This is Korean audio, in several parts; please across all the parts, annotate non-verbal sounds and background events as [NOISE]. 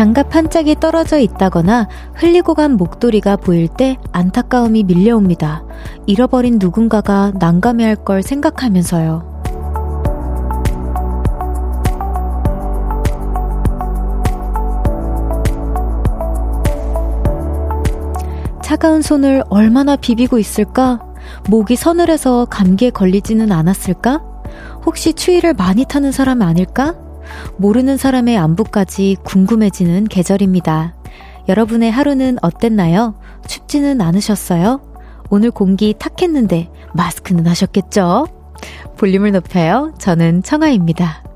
장갑 한 짝이 떨어져 있다거나 흘리고 간 목도리가 보일 때 안타까움이 밀려옵니다. 잃어버린 누군가가 난감해할 걸 생각하면서요. 차가운 손을 얼마나 비비고 있을까? 목이 서늘해서 감기에 걸리지는 않았을까? 혹시 추위를 많이 타는 사람 아닐까? 모르는 사람의 안부까지 궁금해지는 계절입니다. 여러분의 하루는 어땠나요? 춥지는 않으셨어요? 오늘 공기 탁했는데 마스크는 하셨겠죠? 볼륨을 높여요. 저는 청아입니다.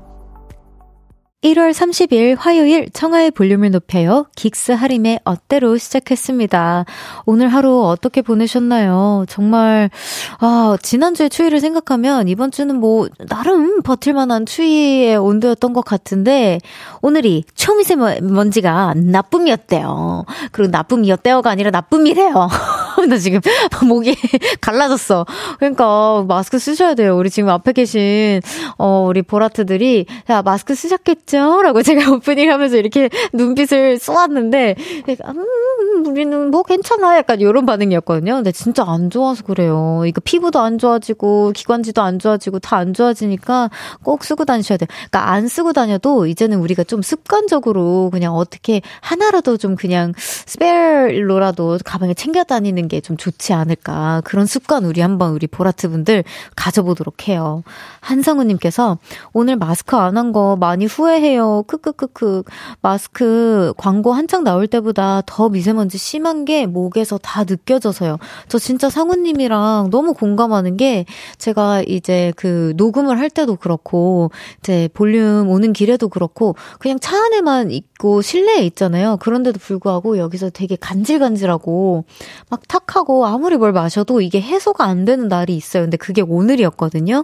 1월 30일 화요일 청하의 볼륨을 높여요. 긱스 하림의 어때로 시작했습니다. 오늘 하루 어떻게 보내셨나요? 정말, 아, 지난주에 추위를 생각하면 이번 주는 뭐, 나름 버틸만한 추위의 온도였던 것 같은데, 오늘이 초미세먼지가 나쁨이었대요. 그리고 나쁨이었대요가 아니라 나쁨이래요. [LAUGHS] 나 지금 [LAUGHS] 목이 갈라졌어. 그러니까 마스크 쓰셔야 돼요. 우리 지금 앞에 계신, 어, 우리 보라트들이, 야, 마스크 쓰셨겠지? 있죠? 라고 제가 [LAUGHS] 오프닝 하면서 이렇게 눈빛을 쏘았는데, 음, 우리는 뭐 괜찮아. 약간 이런 반응이었거든요. 근데 진짜 안 좋아서 그래요. 이거 피부도 안 좋아지고, 기관지도 안 좋아지고, 다 안 좋아지니까 꼭 쓰고 다니셔야 돼요. 그러니까 안 쓰고 다녀도 이제는 우리가 좀 습관적으로 그냥 어떻게 하나라도 좀 그냥 스페어로라도 가방에 챙겨 다니는 게 좀 좋지 않을까. 그런 습관 우리 한번 우리 보라트 분들 가져보도록 해요. 한성우님께서 오늘 마스크 안 한 거 많이 후회해 해요. 크크크크. 마스크 광고 한창 나올 때보다 더 미세먼지 심한 게 목에서 다 느껴져서요. 저 진짜 상우님이랑 너무 공감하는 게 제가 이제 그 녹음을 할 때도 그렇고 이제 볼륨 오는 길에도 그렇고 그냥 차 안에만 있고 실내에 있잖아요. 그런데도 불구하고 여기서 되게 간질간질하고 막 탁하고 아무리 뭘 마셔도 이게 해소가 안 되는 날이 있어요. 근데 그게 오늘이었거든요.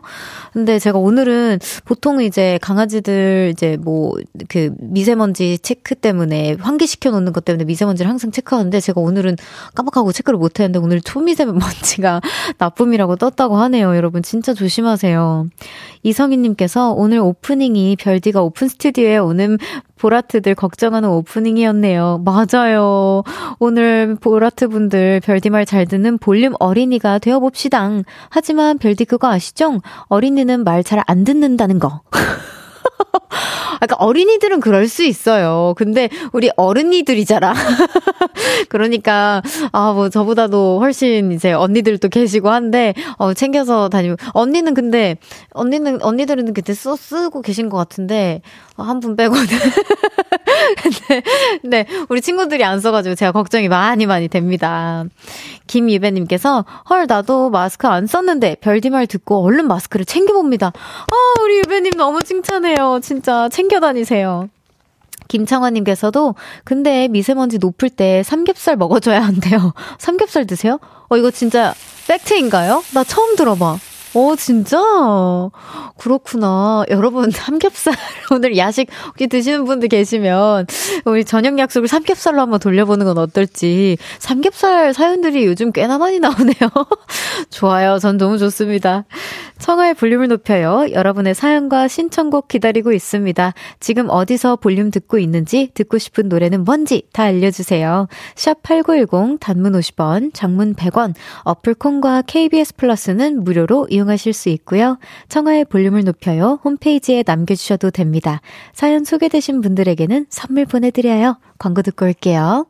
근데 제가 오늘은 보통 이제 강아지들 이제 뭐 뭐그 미세먼지 체크 때문에 환기시켜 놓는 것 때문에 미세먼지를 항상 체크하는데 제가 오늘은 깜빡하고 체크를 못 했는데 오늘 초미세먼지가 [LAUGHS] 나쁨이라고 떴다고 하네요. 여러분 진짜 조심하세요. 이성희 님께서 오늘 오프닝이 별디가 오픈 스튜디오에 오는 보라트들 걱정하는 오프닝이었네요. 맞아요. 오늘 보라트 분들 별디 말 잘 듣는 볼륨 어린이가 되어봅시다. 하지만 별디 그거 아시죠? 어린이는 말 잘 안 듣는다는 거. [LAUGHS] 그러니까 어린이들은 그럴 수 있어요. 근데 우리 어른이들이잖아. [LAUGHS] 그러니까 아 뭐 저보다도 훨씬 이제 언니들도 계시고 한데 어 챙겨서 다니고 언니는 근데 언니는 언니들은 그때 써 쓰고 계신 것 같은데 한 분 빼고는 [LAUGHS] 근데 네 우리 친구들이 안 써가지고 제가 걱정이 많이 많이 됩니다. 김유배님께서 헐 나도 마스크 안 썼는데 별디 말 듣고 얼른 마스크를 챙겨봅니다. 아 우리 유배님 너무 칭찬해요. 진짜 챙겨 다니세요. 김창환님께서도 근데 미세먼지 높을 때 삼겹살 먹어줘야 한대요. [LAUGHS] 삼겹살 드세요? 어 이거 진짜 팩트인가요? 나 처음 들어봐. 어, 진짜? 그렇구나. 여러분, [LAUGHS] 삼겹살, 오늘 야식 혹시 드시는 분들 계시면, 우리 저녁 약속을 삼겹살로 한번 돌려보는 건 어떨지. 삼겹살 사연들이 요즘 꽤나 많이 나오네요. [LAUGHS] 좋아요. 전 너무 좋습니다. 청하의 볼륨을 높여요. 여러분의 사연과 신청곡 기다리고 있습니다. 지금 어디서 볼륨 듣고 있는지, 듣고 싶은 노래는 뭔지 다 알려주세요. 샵 8910, 단문 50원, 장문 100원, 어플 콩과 KBS 플러스는 무료로 이용 이용하실 수 있고요. 청하의 볼륨을 높여요. 홈페이지에 남겨주셔도 됩니다. 사연 소개되신 분들에게는 선물 보내드려요. 광고 듣고 올게요.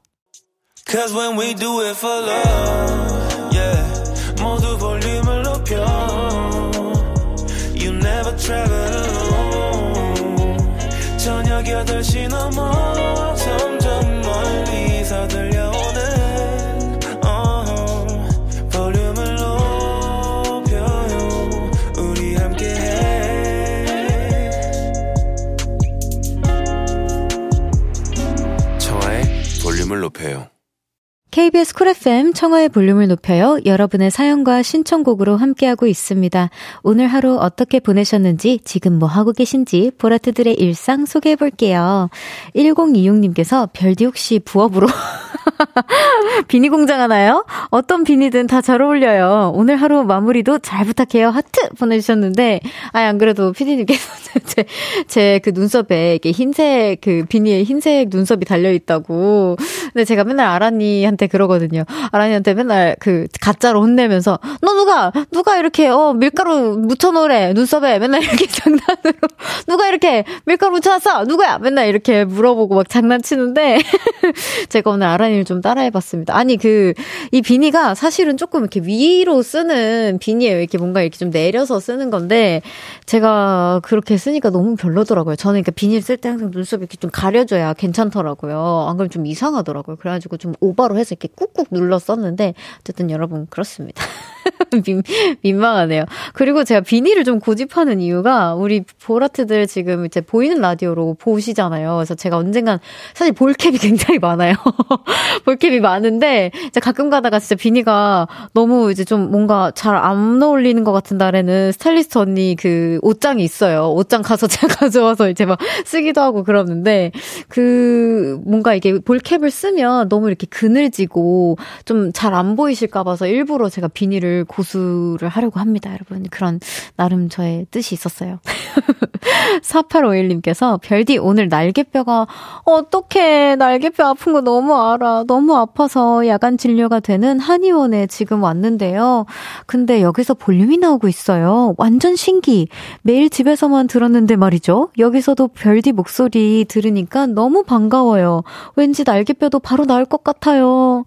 저녁 8시 넘어 높여요. KBS 쿨 FM 청하의 볼륨을 높여요. 여러분의 사연과 신청곡으로 함께하고 있습니다. 오늘 하루 어떻게 보내셨는지, 지금 뭐 하고 계신지, 보라트들의 일상 소개해 볼게요. 1026님께서 별디 혹시 부업으로 [LAUGHS] [LAUGHS] 비니 공장 하나요? 어떤 비니든 다 잘 어울려요. 오늘 하루 마무리도 잘 부탁해요. 하트 보내주셨는데, 아, 안 그래도 피디님께서 [LAUGHS] 제, 제 그 눈썹에 이렇게 흰색, 그 비니에 흰색 눈썹이 달려있다고. 근데 제가 맨날 아란이한테 그러거든요. 아란이한테 맨날 그 가짜로 혼내면서, 너 누가, 누가 이렇게, 어, 밀가루 묻혀놓으래. 눈썹에 맨날 이렇게 [LAUGHS] 장난으로. 누가 이렇게 밀가루 묻혀놨어? 누구야? 맨날 이렇게 물어보고 막 장난치는데, 제가 오늘 아란이 를좀 따라해봤습니다. 아니, 그, 이 비니가 사실은 조금 이렇게 위로 쓰는 비니예요. 이렇게 뭔가 이렇게 좀 내려서 쓰는 건데, 제가 그렇게 쓰니까 너무 별로더라고요. 저는 그러니까 비닐 쓸 때 항상 눈썹 이렇게 좀 가려줘야 괜찮더라고요. 안 그러면 좀 이상하더라고요. 그래가지고 좀 오버로 해서 이렇게 꾹꾹 눌러 썼는데, 어쨌든 여러분, 그렇습니다. [LAUGHS] 민, 민망하네요. 그리고 제가 비닐을 좀 고집하는 이유가 우리 보라트들 지금 이제 보이는 라디오로 보시잖아요. 그래서 제가 언젠간 사실 볼캡이 [LAUGHS] 굉장히 많아요. [LAUGHS] 볼캡이 많은데 이제 가끔 가다가 진짜 비니가 너무 이제 좀 뭔가 잘 안 어울리는 것 같은 날에는 스타일리스트 언니 그 옷장이 있어요. 옷장 가서 [LAUGHS] 제가 가져와서 이제 막 쓰기도 하고 그러는데 그 뭔가 이게 볼캡을 쓰면 너무 이렇게 그늘지고 좀 잘 안 보이실까 봐서 일부러 제가 비닐을 고수를 하려고 합니다, 여러분. 그런 나름 저의 뜻이 있었어요. [LAUGHS] 4851님께서 별디 오늘 날개뼈가 어떻게 날개뼈 아픈 거 너무 알아. 너무 아파서 야간 진료가 되는 한의원에 지금 왔는데요. 근데 여기서 볼륨이 나오고 있어요. 완전 신기. 매일 집에서만 들었는데 말이죠. 여기서도 별디 목소리 들으니까 너무 반가워요. 왠지 날개뼈도 바로 나올 것 같아요.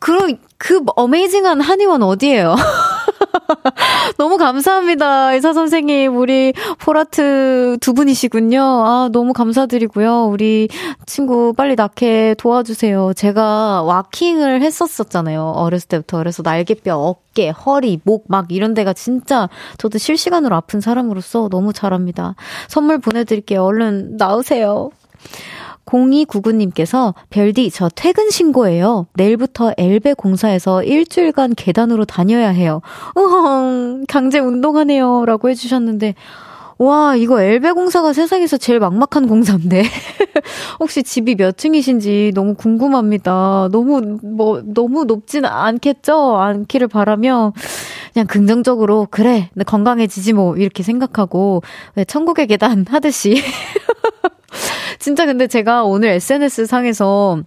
그럼 그 어메이징한 한의원 어디예요? [LAUGHS] [LAUGHS] 너무 감사합니다. 의사 선생님, 우리 포라트 두 분이시군요. 아, 너무 감사드리고요. 우리 친구 빨리 낳게 도와주세요. 제가 와킹을 했었었잖아요. 어렸을 때부터. 그래서 날개뼈, 어깨, 허리, 목, 막 이런 데가 진짜 저도 실시간으로 아픈 사람으로서 너무 잘합니다. 선물 보내드릴게요. 얼른 나으세요. 0299님께서 별디 저 퇴근 신고예요. 내일부터 엘베 공사에서 일주일간 계단으로 다녀야 해요. 으헝 강제 운동하네요. 라고 해주셨는데 와, 이거 엘베 공사가 세상에서 제일 막막한 공사인데. [LAUGHS] 혹시 집이 몇 층이신지 너무 궁금합니다. 너무, 뭐, 너무 높진 않겠죠? 않기를 바라며, 그냥 긍정적으로, 그래, 건강해지지 뭐, 이렇게 생각하고, 왜 천국의 계단 하듯이. [LAUGHS] 진짜 근데 제가 오늘 SNS 상에서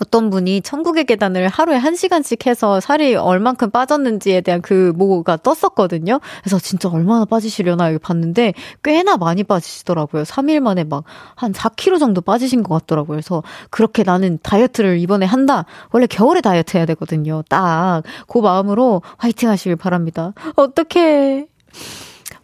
어떤 분이 천국의 계단을 하루에 한 시간씩 해서 살이 얼만큼 빠졌는지에 대한 그 뭐가 떴었거든요. 그래서 진짜 얼마나 빠지시려나 이렇게 봤는데 꽤나 많이 빠지시더라고요. 3일 만에 막 한 4kg 정도 빠지신 것 같더라고요. 그래서 그렇게 나는 다이어트를 이번에 한다. 원래 겨울에 다이어트 해야 되거든요. 딱 그 마음으로 화이팅 하시길 바랍니다. 어떡해.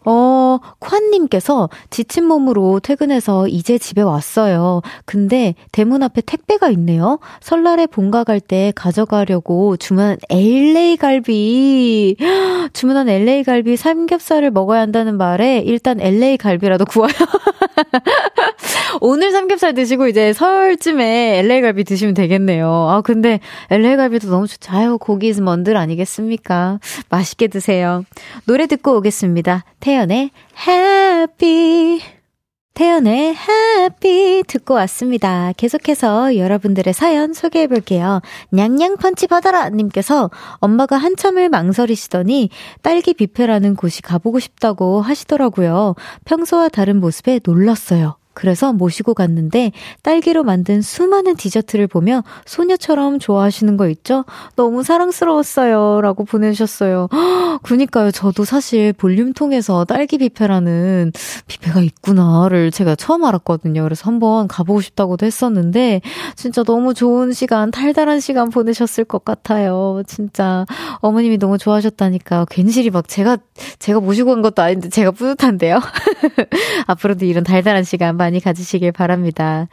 어, 콴님께서 지친 몸으로 퇴근해서 이제 집에 왔어요. 근데 대문 앞에 택배가 있네요. 설날에 본가 갈 때 가져가려고 주문한 LA 갈비. [GASPS] 주문한 LA 갈비 삼겹살을 먹어야 한다는 말에 일단 LA 갈비라도 구워요. [LAUGHS] 오늘 삼겹살 드시고 이제 설쯤에 LA 갈비 드시면 되겠네요. 아, 근데 LA 갈비도 너무 좋죠. 아유, 고기 is 먼들 아니겠습니까? 맛있게 드세요. 노래 듣고 오겠습니다. 태연의 Happy. 태연의 Happy 듣고 왔습니다. 계속해서 여러분들의 사연 소개해 볼게요. 냥냥 펀치 받아라 님께서 엄마가 한참을 망설이시더니 딸기 뷔페라는 곳이 가보고 싶다고 하시더라고요. 평소와 다른 모습에 놀랐어요. 그래서 모시고 갔는데 딸기로 만든 수많은 디저트를 보며 소녀처럼 좋아하시는 거 있죠? 너무 사랑스러웠어요. 라고 보내주셨어요. [GASPS] 그니까요. 저도 사실 볼륨통해서 딸기 뷔페라는 뷔페가 있구나를 제가 처음 알았거든요. 그래서 한번 가보고 싶다고도 했었는데 진짜 너무 좋은 시간, 달달한 시간 보내셨을 것 같아요. 진짜 어머님이 너무 좋아하셨다니까 괜시리 막 제가 제가 모시고 간 것도 아닌데 제가 뿌듯한데요. [LAUGHS] 앞으로도 이런 달달한 시간 많이 많이 가지시길 바랍니다.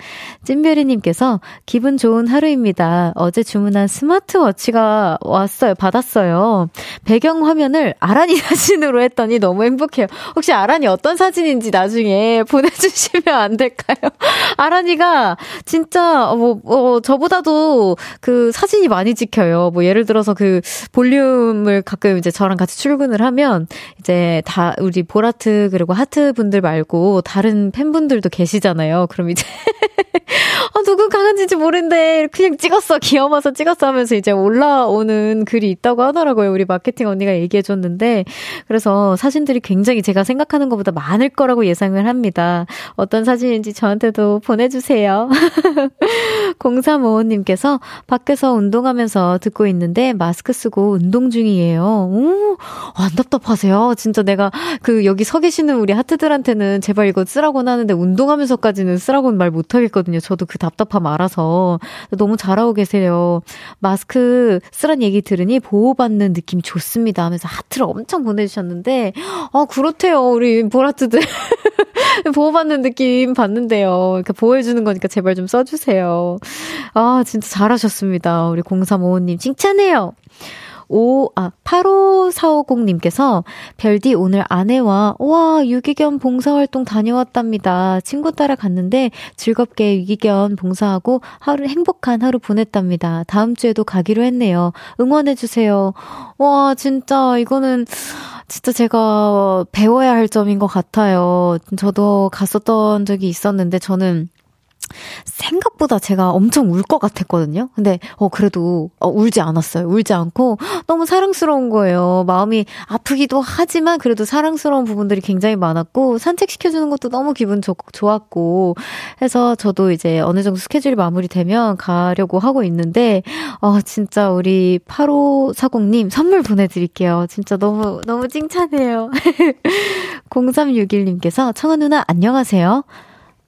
찐별이님께서 기분 좋은 하루입니다. 어제 주문한 스마트워치가 왔어요. 받았어요. 배경 화면을 아란이 [LAUGHS] 사진으로 했더니 너무 행복해요. 혹시 아란이 어떤 사진인지 나중에 [LAUGHS] 보내주시면 안 될까요? [LAUGHS] 아란이가 진짜 뭐, 뭐 저보다도 그 사진이 많이 찍혀요. 뭐 예를 들어서 그 볼륨을 가끔 이제 저랑 같이 출근을 하면 이제 다 우리 보라트 그리고 하트 후배분들 말고 다른 팬분들도 계시 잖아요. 그럼 이제 [LAUGHS] 아, 누구 강아지인지 모르는데 그냥 찍었어. 귀여워서 찍었어 하면서 이제 올라오는 글이 있다고 하더라고요. 우리 마케팅 언니가 얘기해 줬는데. 그래서 사진들이 굉장히 제가 생각하는 것보다 많을 거라고 예상을 합니다. 어떤 사진인지 저한테도 보내주세요. [LAUGHS] 0355님께서 밖에서 운동하면서 듣고 있는데 마스크 쓰고 운동 중이에요. 오, 안 답답하세요. 진짜 내가 그 여기 서 계시는 우리 하트들한테는 제발 이거 쓰라고는 하는데 운동 하면서까지는 쓰라고는 말 못하겠거든요. 저도 그 답답함 알아서. 너무 잘하고 계세요. 마스크 쓰란 얘기 들으니 보호받는 느낌이 좋습니다 하면서 하트를 엄청 보내주셨는데, 아, 그렇대요. 우리 보라트들. [LAUGHS] 보호받는 느낌 받는데요. 이렇게 보호해주는 거니까 제발 좀 써주세요. 아, 진짜 잘하셨습니다. 우리 0355님. 칭찬해요. 5, 아, 85450님께서 별디 오늘 아내와 와, 유기견 봉사활동 다녀왔답니다. 친구 따라 갔는데 즐겁게 유기견 봉사하고 하루 행복한 하루 보냈답니다. 다음 주에도 가기로 했네요. 응원해주세요. 와, 진짜 이거는 진짜 제가 배워야 할 점인 것 같아요. 저도 갔었던 적이 있었는데 저는 생각보다 제가 엄청 울 것 같았거든요. 근데 어 그래도 어, 울지 않았어요. 울지 않고 너무 사랑스러운 거예요. 마음이 아프기도 하지만 그래도 사랑스러운 부분들이 굉장히 많았고 산책시켜 주는 것도 너무 기분 좋, 좋았고 해서 저도 이제 어느 정도 스케줄이 마무리되면 가려고 하고 있는데 어 진짜 우리 8540님 선물 보내 드릴게요. 진짜 너무 너무 칭찬해요. [LAUGHS] 0361님께서 청아 누나 안녕하세요.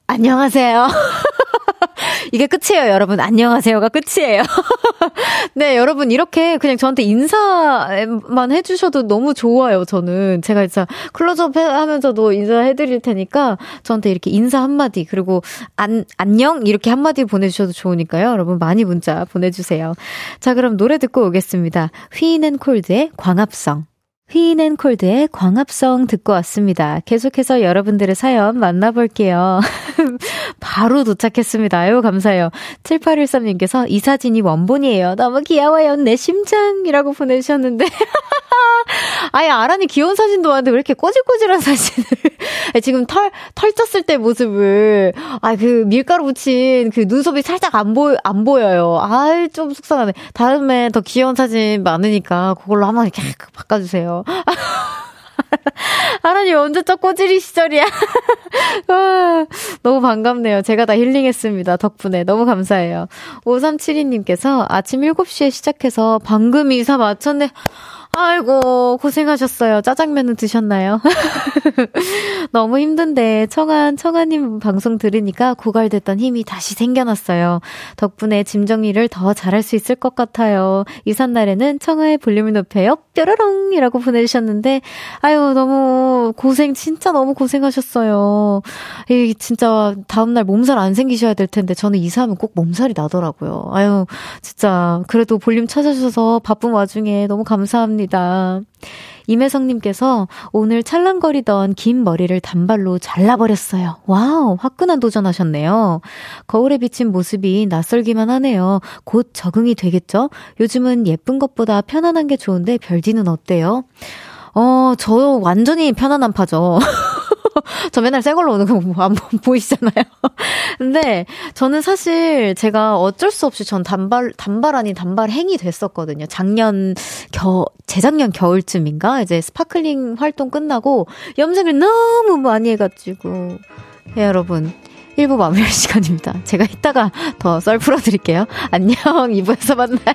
안녕하세요. [LAUGHS] 이게 끝이에요, 여러분. 안녕하세요가 끝이에요. [LAUGHS] 네, 여러분, 이렇게 그냥 저한테 인사만 해주셔도 너무 좋아요, 저는. 제가 진짜 클로즈업 하면서도 인사해드릴 테니까 저한테 이렇게 인사 한마디, 그리고 안, 안녕? 이렇게 한마디 보내주셔도 좋으니까요. 여러분, 많이 문자 보내주세요. 자, 그럼 노래 듣고 오겠습니다. 휘인앤 콜드의 광합성. 휘인앤콜드의 광합성 듣고 왔습니다. 계속해서 여러분들의 사연 만나볼게요. [LAUGHS] 바로 도착했습니다. 아유, 감사해요. 7813님께서 이 사진이 원본이에요. 너무 귀여워요. 내 심장이라고 보내주셨는데. [LAUGHS] 아예 아란이 귀여운 사진도 왔는데 왜 이렇게 꼬질꼬질한 사진을. [LAUGHS] 지금 털, 털 쪘을 때 모습을, 아, 그 밀가루 붙인 그 눈썹이 살짝 안 보여, 안 보여요. 아, 좀 속상하네. 다음에 더 귀여운 사진 많으니까 그걸로 한번 이렇게 바꿔주세요. 하나님 언제 적 꼬지리 시절이야. [LAUGHS] 아, 너무 반갑네요. 제가 다 힐링했습니다. 덕분에. 너무 감사해요. 5372님께서 아침 7시에 시작해서 방금 이사 마쳤네. 아이고, 고생하셨어요. 짜장면은 드셨나요? [LAUGHS] 너무 힘든데, 청한, 청아님 방송 들으니까 고갈됐던 힘이 다시 생겨났어요. 덕분에 짐 정리를 더 잘할 수 있을 것 같아요. 이삿날에는 청아의 볼륨을 높여요. 뾰로롱! 이라고 보내주셨는데, 아유, 너무 고생, 진짜 너무 고생하셨어요. 이 진짜 다음날 몸살 안 생기셔야 될 텐데, 저는 이사하면 꼭 몸살이 나더라고요. 아유, 진짜, 그래도 볼륨 찾아주셔서 바쁜 와중에 너무 감사합니다. 감사합니다. 임혜성님께서 오늘 찰랑거리던 긴 머리를 단발로 잘라버렸어요. wow, 화끈한 도전하셨네요. 거울에 비친 모습이 낯설기만 하네요. 곧 적응이 되겠죠? 요즘은 예쁜 것보다 편안한 게 좋은데 별디는 어때요? 어, 저 완전히 편안한 파죠. [LAUGHS] [LAUGHS] 저 맨날 생얼로 오는 거 안 보이시잖아요. [LAUGHS] 근데 저는 사실 제가 어쩔 수 없이 전 단발, 단발 아닌 단발 행이 됐었거든요. 작년 겨, 재작년 겨울쯤인가? 이제 Sparkling 활동 끝나고 염색을 너무 많이 해가지고. 예, 여러분. 1부 마무리할 [LAUGHS] 시간입니다. 제가 이따가 더 썰 풀어드릴게요. 안녕, 2부에서 만나요.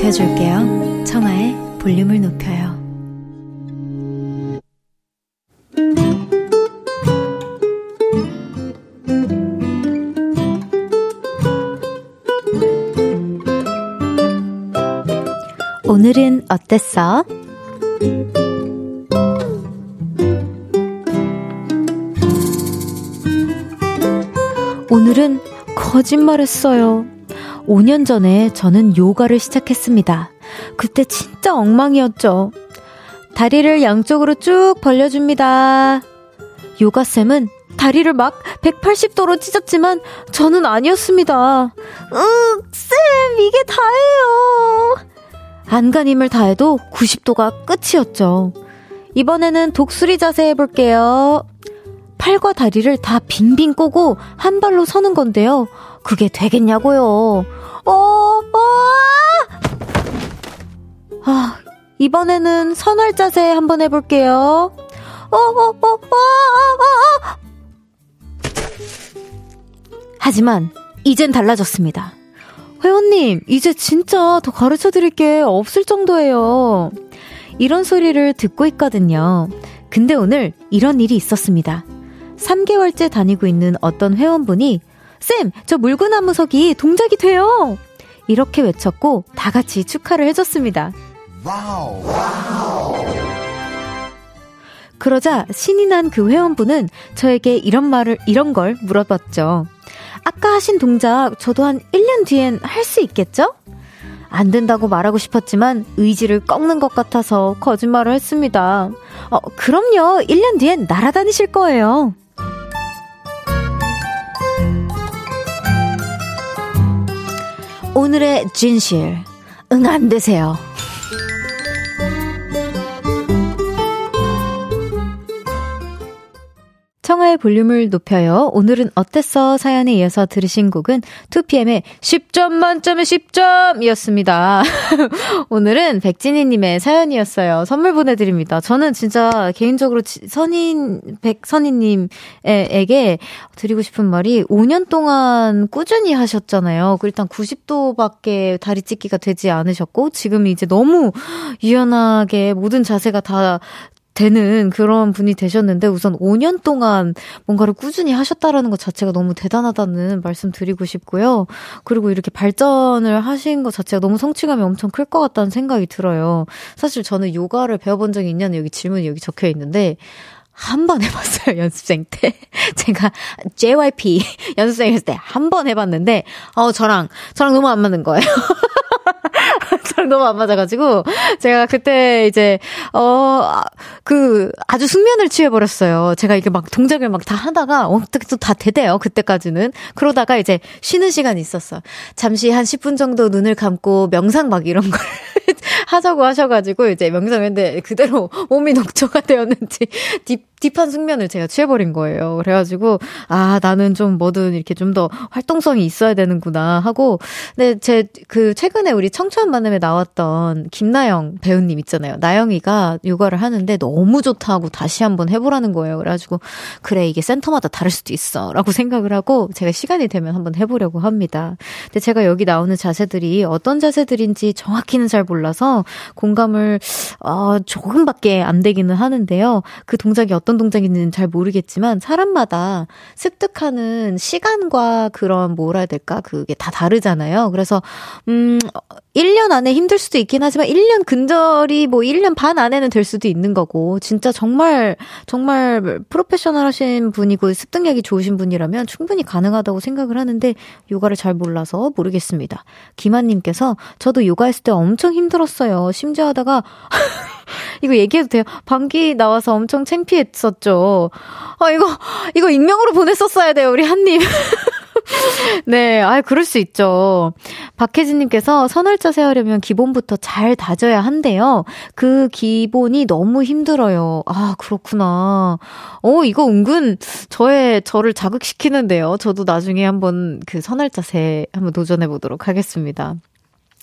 높여줄게요. 청하의 볼륨을 높여요. 오늘은 어땠어? 오늘은 거짓말했어요. 5년 전에 저는 요가를 시작했습니다. 그때 진짜 엉망이었죠. 다리를 양쪽으로 쭉 벌려줍니다. 요가쌤은 다리를 막 180도로 찢었지만 저는 아니었습니다. 으, 쌤, 이게 다예요. 안간 힘을 다해도 90도가 끝이었죠. 이번에는 독수리 자세 해볼게요. 팔과 다리를 다 빙빙 꼬고 한 발로 서는 건데요. 그게 되겠냐고요. 어, 어, 아, 이번에는 선월 자세 한번 해볼게요. 어, 어, 어, 어, 어, 어. 하지만 이젠 달라졌습니다. 회원님, 이제 진짜 더 가르쳐 드릴 게 없을 정도예요. 이런 소리를 듣고 있거든요. 근데 오늘 이런 일이 있었습니다. 3개월째 다니고 있는 어떤 회원분이 쌤, 저 물구나무 서기 동작이 돼요! 이렇게 외쳤고 다 같이 축하를 해줬습니다. wow. 그러자 신이 난 그 회원분은 저에게 이런 말을, 이런 걸 물어봤죠. 아까 하신 동작 저도 한 1년 뒤엔 할 수 있겠죠? 안 된다고 말하고 싶었지만 의지를 꺾는 것 같아서 거짓말을 했습니다. 어, 그럼요. 1년 뒤엔 날아다니실 거예요. 오늘의 진실. 응, 안 되세요. 청하의 볼륨을 높여요. 오늘은 어땠어? 사연에 이어서 들으신 곡은 2PM의 10점 만점에 10점 이었습니다. [LAUGHS] 오늘은 백진희님의 사연이었어요. 선물 보내드립니다. 저는 진짜 개인적으로 선인, 백선희님에게 드리고 싶은 말이 5년 동안 꾸준히 하셨잖아요. 일단 90도밖에 다리 찢기가 되지 않으셨고, 지금 이제 너무 유연하게 모든 자세가 다 되는 그런 분이 되셨는데 우선 5년 동안 뭔가를 꾸준히 하셨다라는 것 자체가 너무 대단하다는 말씀 드리고 싶고요. 그리고 이렇게 발전을 하신 것 자체가 너무 성취감이 엄청 클 것 같다는 생각이 들어요. 사실 저는 요가를 배워본 적이 있냐는 여기 질문이 여기 적혀 있는데 한번 [LAUGHS] 해봤어요, 연습생 때. [LAUGHS] 제가 JYP [LAUGHS] 연습생 했을 때 한 번 해봤는데, 어, 저랑, 저랑 너무 안 맞는 거예요. 저랑 너무 안 맞아가지고, 제가 그때 이제, 어, 그, 아주 숙면을 취해버렸어요. 제가 이게 막 동작을 막 다 하다가, 어떻게 또 다 되대요, 그때까지는. 그러다가 이제 쉬는 시간이 있었어. 잠시 한 10분 정도 눈을 감고 명상 막 이런 걸 [LAUGHS] 하자고 하셔가지고, 이제 명상했는데 그대로 몸이 녹초가 되었는지, [LAUGHS] 딥, 딥한 숙면을 제가 취해버린 거예요. 그래가지고, 아, 나는 좀 뭐든 이렇게 좀 더 활동성이 있어야 되는구나 하고, 근데 제, 그, 최근에 우리 청초한 만남에 나 왔던 김나영 배우님 있잖아요. 나영이가 요가를 하는데 너무 좋다고 다시 한번 해보라는 거예요. 그래가지고, 그래, 이게 센터마다 다를 수도 있어. 라고 생각을 하고, 제가 시간이 되면 한번 해보려고 합니다. 근데 제가 여기 나오는 자세들이 어떤 자세들인지 정확히는 잘 몰라서 공감을, 어, 조금밖에 안 되기는 하는데요. 그 동작이 어떤 동작인지는 잘 모르겠지만 사람마다 습득하는 시간과 그런 뭐라 해야 될까? 그게 다 다르잖아요. 그래서 음 1년 안에 힘들 수도 있긴 하지만 1년 근절이 뭐 1년 반 안에는 될 수도 있는 거고 진짜 정말 정말 프로페셔널 하신 분이고 습득력이 좋으신 분이라면 충분히 가능하다고 생각을 하는데 요가를 잘 몰라서 모르겠습니다. 김한 님께서 저도 요가했을 때 엄청 힘들었어요. 심지어 하다가 [LAUGHS] 이거 얘기해도 돼요? 방귀 나와서 엄청 창피했었죠. 아, 이거, 이거 익명으로 보냈었어야 돼요, 우리 한 님. [LAUGHS] [LAUGHS] 네, 아, 그럴 수 있죠. 박혜진님께서 선월자세 하려면 기본부터 잘 다져야 한대요. 그 기본이 너무 힘들어요. 아, 그렇구나. 어, 이거 은근 저의, 저를 자극시키는데요. 저도 나중에 한번 그 선월자 세 한번 도전해 보도록 하겠습니다.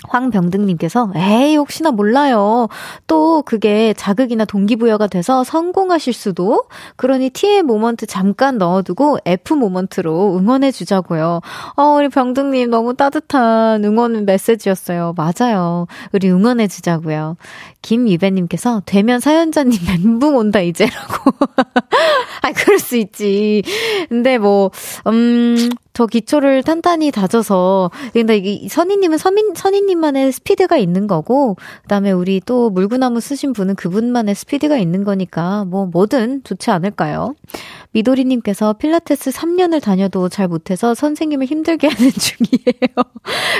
황병등님께서, 에이, 혹시나 몰라요. 또 그게 자극이나 동기부여가 돼서 성공하실 수도? 그러니 T의 모먼트 잠깐 넣어두고 F 모먼트로 응원해 주자고요. 어, 우리 병등님 너무 따뜻한 응원 메시지였어요. 맞아요. 우리 응원해 주자고요. 김유배님께서, 되면 사연자님 멘붕 온다, 이제라고. [LAUGHS] 아, 그럴 수 있지. 근데 뭐, 음, 저 기초를 탄탄히 다져서, 근데 이 선희님은 선민, 선희님 선생님만의 스피드가 있는 거고, 그 다음에 우리 또 물구나무 쓰신 분은 그분만의 스피드가 있는 거니까, 뭐, 뭐든 좋지 않을까요? 미도리님께서 필라테스 3년을 다녀도 잘 못해서 선생님을 힘들게 [LAUGHS] 하는 중이에요.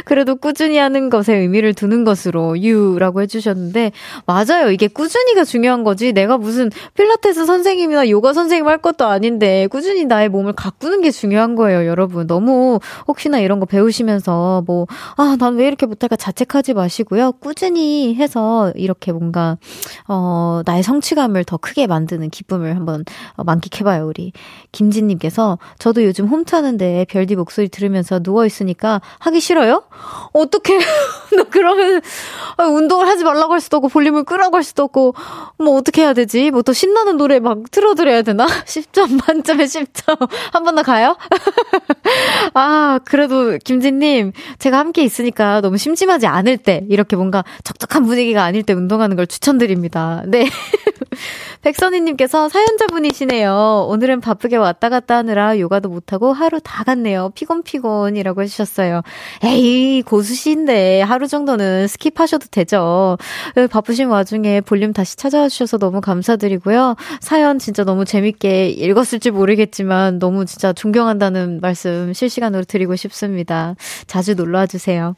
그래도 꾸준히 하는 것에 의미를 두는 것으로 유라고 해주셨는데 맞아요. 이게 꾸준히가 중요한 거지. 내가 무슨 필라테스 선생님이나 요가 선생님 할 것도 아닌데 꾸준히 나의 몸을 가꾸는 게 중요한 거예요, 여러분. 너무 혹시나 이런 거 배우시면서 뭐 아, 난 왜 이렇게 못할까 자책하지 마시고요. 꾸준히 해서 이렇게 뭔가 어 나의 성취감을 더 크게 만드는 기쁨을 한번 만끽해봐요, 우리. 김진님께서 저도 요즘 홈트하는데 별디 목소리 들으면서 누워 있으니까 하기 싫어요? 어떻게, [LAUGHS] 나 그러면 아, 운동을 하지 말라고 할 수도 없고 볼륨을 끄라고 할 수도 없고 뭐 어떻게 해야 되지? 뭐 더 신나는 노래 막 틀어드려야 되나? [LAUGHS] 10점 만점에 10점. 한 번 더 가요? [LAUGHS] 아, 그래도 김진님, 제가 함께 있으니까 너무 심심하지 않을 때, 이렇게 뭔가 적적한 분위기가 아닐 때 운동하는 걸 추천드립니다. 네. 백선희님께서 사연자분이시네요. 오늘은 바쁘게 왔다 갔다 하느라 요가도 못하고 하루 다 갔네요. 피곤피곤이라고 해주셨어요. 에이, 고수신데 하루 정도는 skip하셔도 되죠. 바쁘신 와중에 볼륨 다시 찾아와 주셔서 너무 감사드리고요. 사연 진짜 너무 재밌게 읽었을지 모르겠지만 너무 진짜 존경한다는 말씀 실시간으로 드리고 싶습니다. 자주 놀러와 주세요.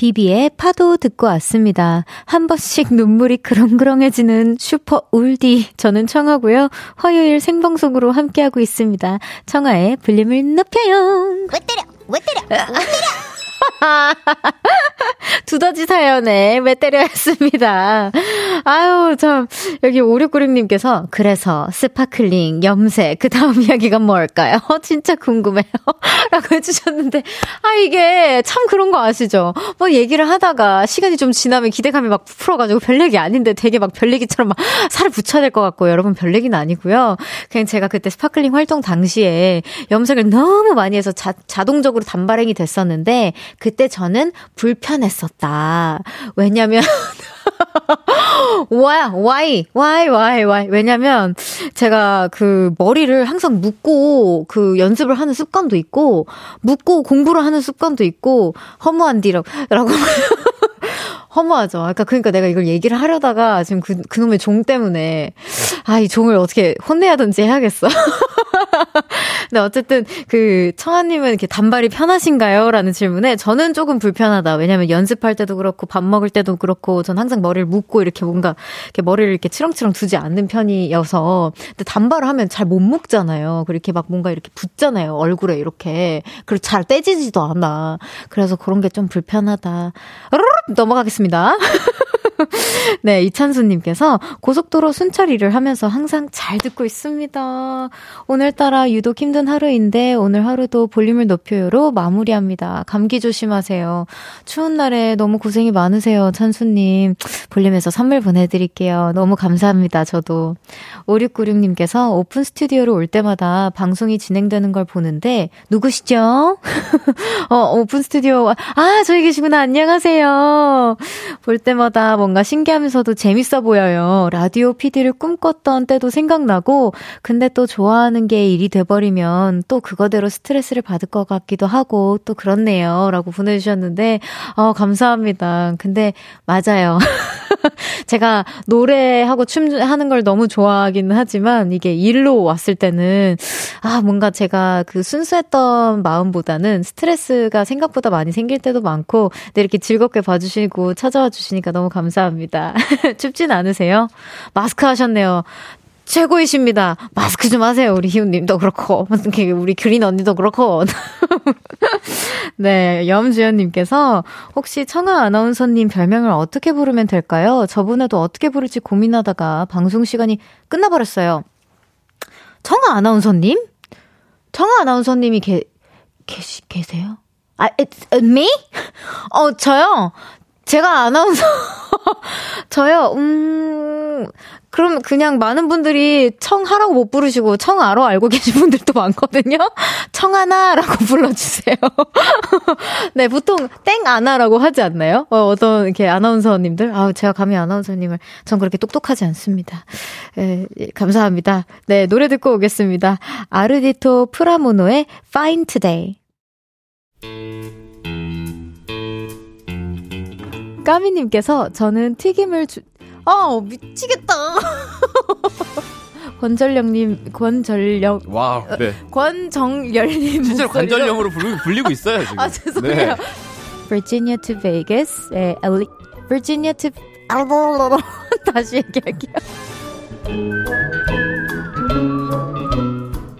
비비의 파도 듣고 왔습니다. 한 번씩 눈물이 그렁그렁해지는 슈퍼 울디. 저는 청하고요. 화요일 생방송으로 함께하고 있습니다. 청하의 볼륨을 높여요. 왜 때려? 왜 때려? 왜 때려? [LAUGHS] 두더지 사연에 왜 때려였습니다. 아유, 참. 여기 5696님께서, 그래서 Sparkling, 염색, 그 다음 [LAUGHS] 이야기가 뭘까요? 진짜 궁금해요. [LAUGHS] 라고 해주셨는데, 아, 이게 참 그런 거 아시죠? 뭐 얘기를 하다가 시간이 좀 지나면 기대감이 막 풀어가지고 별 얘기 아닌데 되게 막 별 얘기처럼 막 살을 붙여야 될 것 같고, 여러분 별 얘기는 아니고요. 그냥 제가 그때 Sparkling 활동 당시에 염색을 너무 많이 해서 자, 자동적으로 단발행이 됐었는데, 그때 저는 불편했었다. 왜냐면, [LAUGHS] 와, why, why, why, why. 왜냐면, 제가 그 머리를 항상 묶고 그 연습을 하는 습관도 있고, 묶고 공부를 하는 습관도 있고, 허무한 뒤라고, 라고. [LAUGHS] 허무하죠. 그러니까, 그러니까 내가 이걸 얘기를 하려다가 지금 그, 그놈의 종 때문에, 아, 이 종을 어떻게 혼내야든지 해야겠어. [LAUGHS] [LAUGHS] 근데 어쨌든 그 청아님은 이렇게 단발이 편하신가요? 라는 질문에 저는 조금 불편하다. 왜냐면 연습할 때도 그렇고 밥 먹을 때도 그렇고 전 항상 머리를 묶고 이렇게 뭔가 이렇게 머리를 이렇게 치렁치렁 두지 않는 편이어서 근데 단발을 하면 잘 못 묶잖아요. 그렇게 막 뭔가 이렇게 붙잖아요. 얼굴에 이렇게. 그리고 잘 떼지지도 않아. 그래서 그런 게 좀 불편하다. 넘어가겠습니다. [LAUGHS] [LAUGHS] 네, 이찬수님께서 고속도로 순찰 일을 하면서 항상 잘 듣고 있습니다. 오늘따라 유독 힘든 하루인데 오늘 하루도 볼륨을 높여요로 마무리합니다. 감기 조심하세요. 추운 날에 너무 고생이 많으세요, 찬수님. 볼륨에서 선물 보내드릴게요. 너무 감사합니다, 저도. 5696님께서 오픈 스튜디오로 올 때마다 방송이 진행되는 걸 보는데 누구시죠? [LAUGHS] 어, 오픈 스튜디오. 아, 저희 계시구나. 안녕하세요. 볼 때마다 뭔가 신기하면서도 재밌어 보여요. 라디오 PD를 꿈꿨던 때도 생각나고, 근데 또 좋아하는 게 일이 돼버리면 또 그거대로 스트레스를 받을 것 같기도 하고, 또 그렇네요. 라고 보내주셨는데, 어, 감사합니다. 근데, 맞아요. [LAUGHS] 제가 노래하고 춤하는 걸 너무 좋아하기는 하지만, 이게 일로 왔을 때는, 아, 뭔가 제가 그 순수했던 마음보다는 스트레스가 생각보다 많이 생길 때도 많고, 네, 이렇게 즐겁게 봐주시고 찾아와 주시니까 너무 감사합니다. [LAUGHS] 춥진 않으세요? 마스크 하셨네요. 최고이십니다. 마스크 좀 하세요. 우리 희우님도 그렇고. 우리 규린 언니도 그렇고. [LAUGHS] 네, 염주연님께서 혹시 청아 아나운서님 별명을 어떻게 부르면 될까요? 저번에도 어떻게 부를지 고민하다가 방송 시간이 끝나버렸어요. 청아 아나운서님? 청아 아나운서님이 계, 계시, 계세요? 아, it's me? [LAUGHS] 어, 저요? 제가 아나운서 [LAUGHS] 저요, 음, 그럼 그냥 많은 분들이 청하라고 못 부르시고 청아로 알고 계신 분들도 많거든요. [LAUGHS] 청하나라고 [LAUGHS] 불러주세요. 네, 보통 땡아나라고 하지 않나요? 어, 어떤 이렇게 아나운서님들? 아, 제가 감히 아나운서님을 전 그렇게 똑똑하지 않습니다. 예, 감사합니다. 네, 노래 듣고 오겠습니다. 아르디토 프라모노의 Fine Today. 까미님께서 저는 튀김을 주, 아, 미치겠다. [LAUGHS] 권전령님, 권전령. 와, 네. 권정열님. 실제로 관전령으로 부르, 불리고 있어요, 지금. 아, 죄송해요. 네. Virginia to Vegas, 에, 엘리, Virginia to, [LAUGHS] 다시 얘기할게요.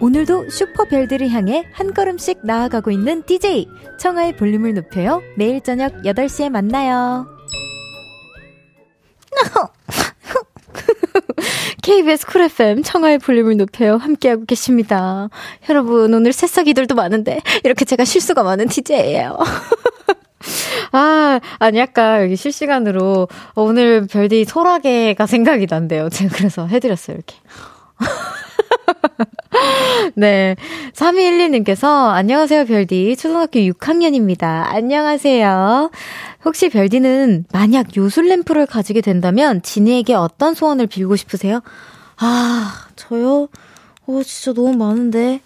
오늘도 슈퍼별들을 향해 한 걸음씩 나아가고 있는 DJ 청하의 볼륨을 높여요. 매일 저녁 8시에 만나요. [LAUGHS] KBS 쿨 FM 청하의 볼륨을 높여요. 함께하고 계십니다. 여러분, 오늘 새싹이들도 많은데, 이렇게 제가 실수가 많은 DJ예요. [LAUGHS] 아, 아니, 약간 여기 실시간으로 오늘 별디 소라게가 생각이 난대요. 제가 그래서 해드렸어요, 이렇게. [LAUGHS] 네. 3212님께서, 안녕하세요, 별디. 초등학교 6학년입니다. 안녕하세요. 혹시 별디는 만약 요술램프를 가지게 된다면 지니에게 어떤 소원을 빌고 싶으세요? 아, 저요? 어, 진짜 너무 많은데.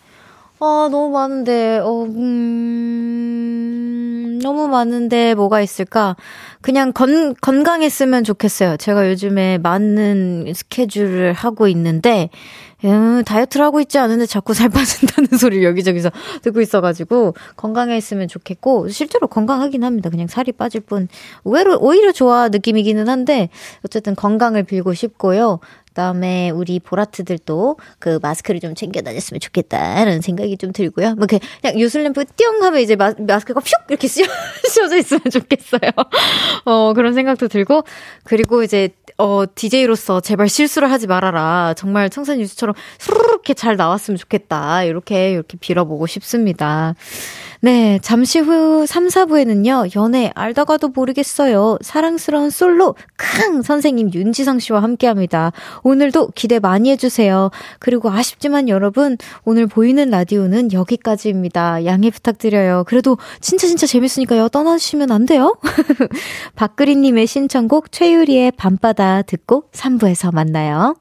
아, 너무 많은데, 어, 음, 너무 많은데 뭐가 있을까? 그냥 건, 건강했으면 좋겠어요. 제가 요즘에 많은 스케줄을 하고 있는데, 음, 다이어트를 하고 있지 않은데 자꾸 살 빠진다는 [LAUGHS] 소리를 여기저기서 듣고 있어가지고 건강해 있으면 좋겠고 실제로 건강하긴 합니다. 그냥 살이 빠질 뿐 오히려 오히려 좋아 느낌이기는 한데 어쨌든 건강을 빌고 싶고요. 그다음에 우리 보라트들도 그 마스크를 좀 챙겨 다녔으면 좋겠다라는 생각이 좀 들고요. 뭐 그냥 유슬램프 띵 하면 이제 마, 마스크가 슉 이렇게 씌워, [LAUGHS] 씌워져 있으면 좋겠어요. [LAUGHS] 어 그런 생각도 들고 그리고 이제 어, DJ로서 제발 실수를 하지 말아라. 정말 청산 뉴스처럼 수르르게 잘 나왔으면 좋겠다. 이렇게, 이렇게 빌어보고 싶습니다. 네, 잠시 후 3, 4부에는요, 연애 알다가도 모르겠어요. 사랑스러운 솔로, 캉! 선생님 윤지성 씨와 함께 합니다. 오늘도 기대 많이 해주세요. 그리고 아쉽지만 여러분, 오늘 보이는 라디오는 여기까지입니다. 양해 부탁드려요. 그래도 진짜 진짜 재밌으니까요. 떠나시면 안 돼요? [LAUGHS] 박그리님의 신청곡 최유리의 밤바다 듣고 3부에서 만나요.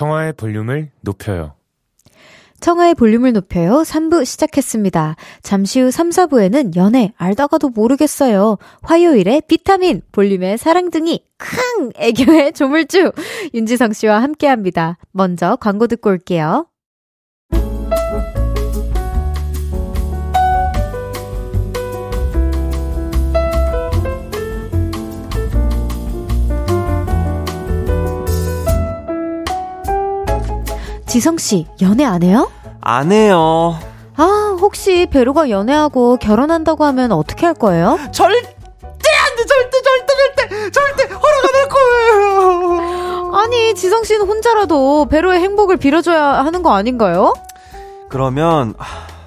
청하의 볼륨을 높여요 청하의 볼륨을 높여요. 3부 시작했습니다. 잠시 후 3, 4부에는 연애 알다가도 모르겠어요. 화요일에 비타민, 볼륨의 사랑둥이, 캉! 애교의 조물주, 윤지성 씨와 함께 합니다. 먼저 광고 듣고 올게요. 지성씨, 연애 안 해요? 안 해요. 아, 혹시 배로가 연애하고 결혼한다고 하면 어떻게 할 거예요? 절대 안 돼! 절대, 절대, 절대! 절대 허락 안 할 거예요! 아니, 지성씨는 혼자라도 배로의 행복을 빌어줘야 하는 거 아닌가요? 그러면,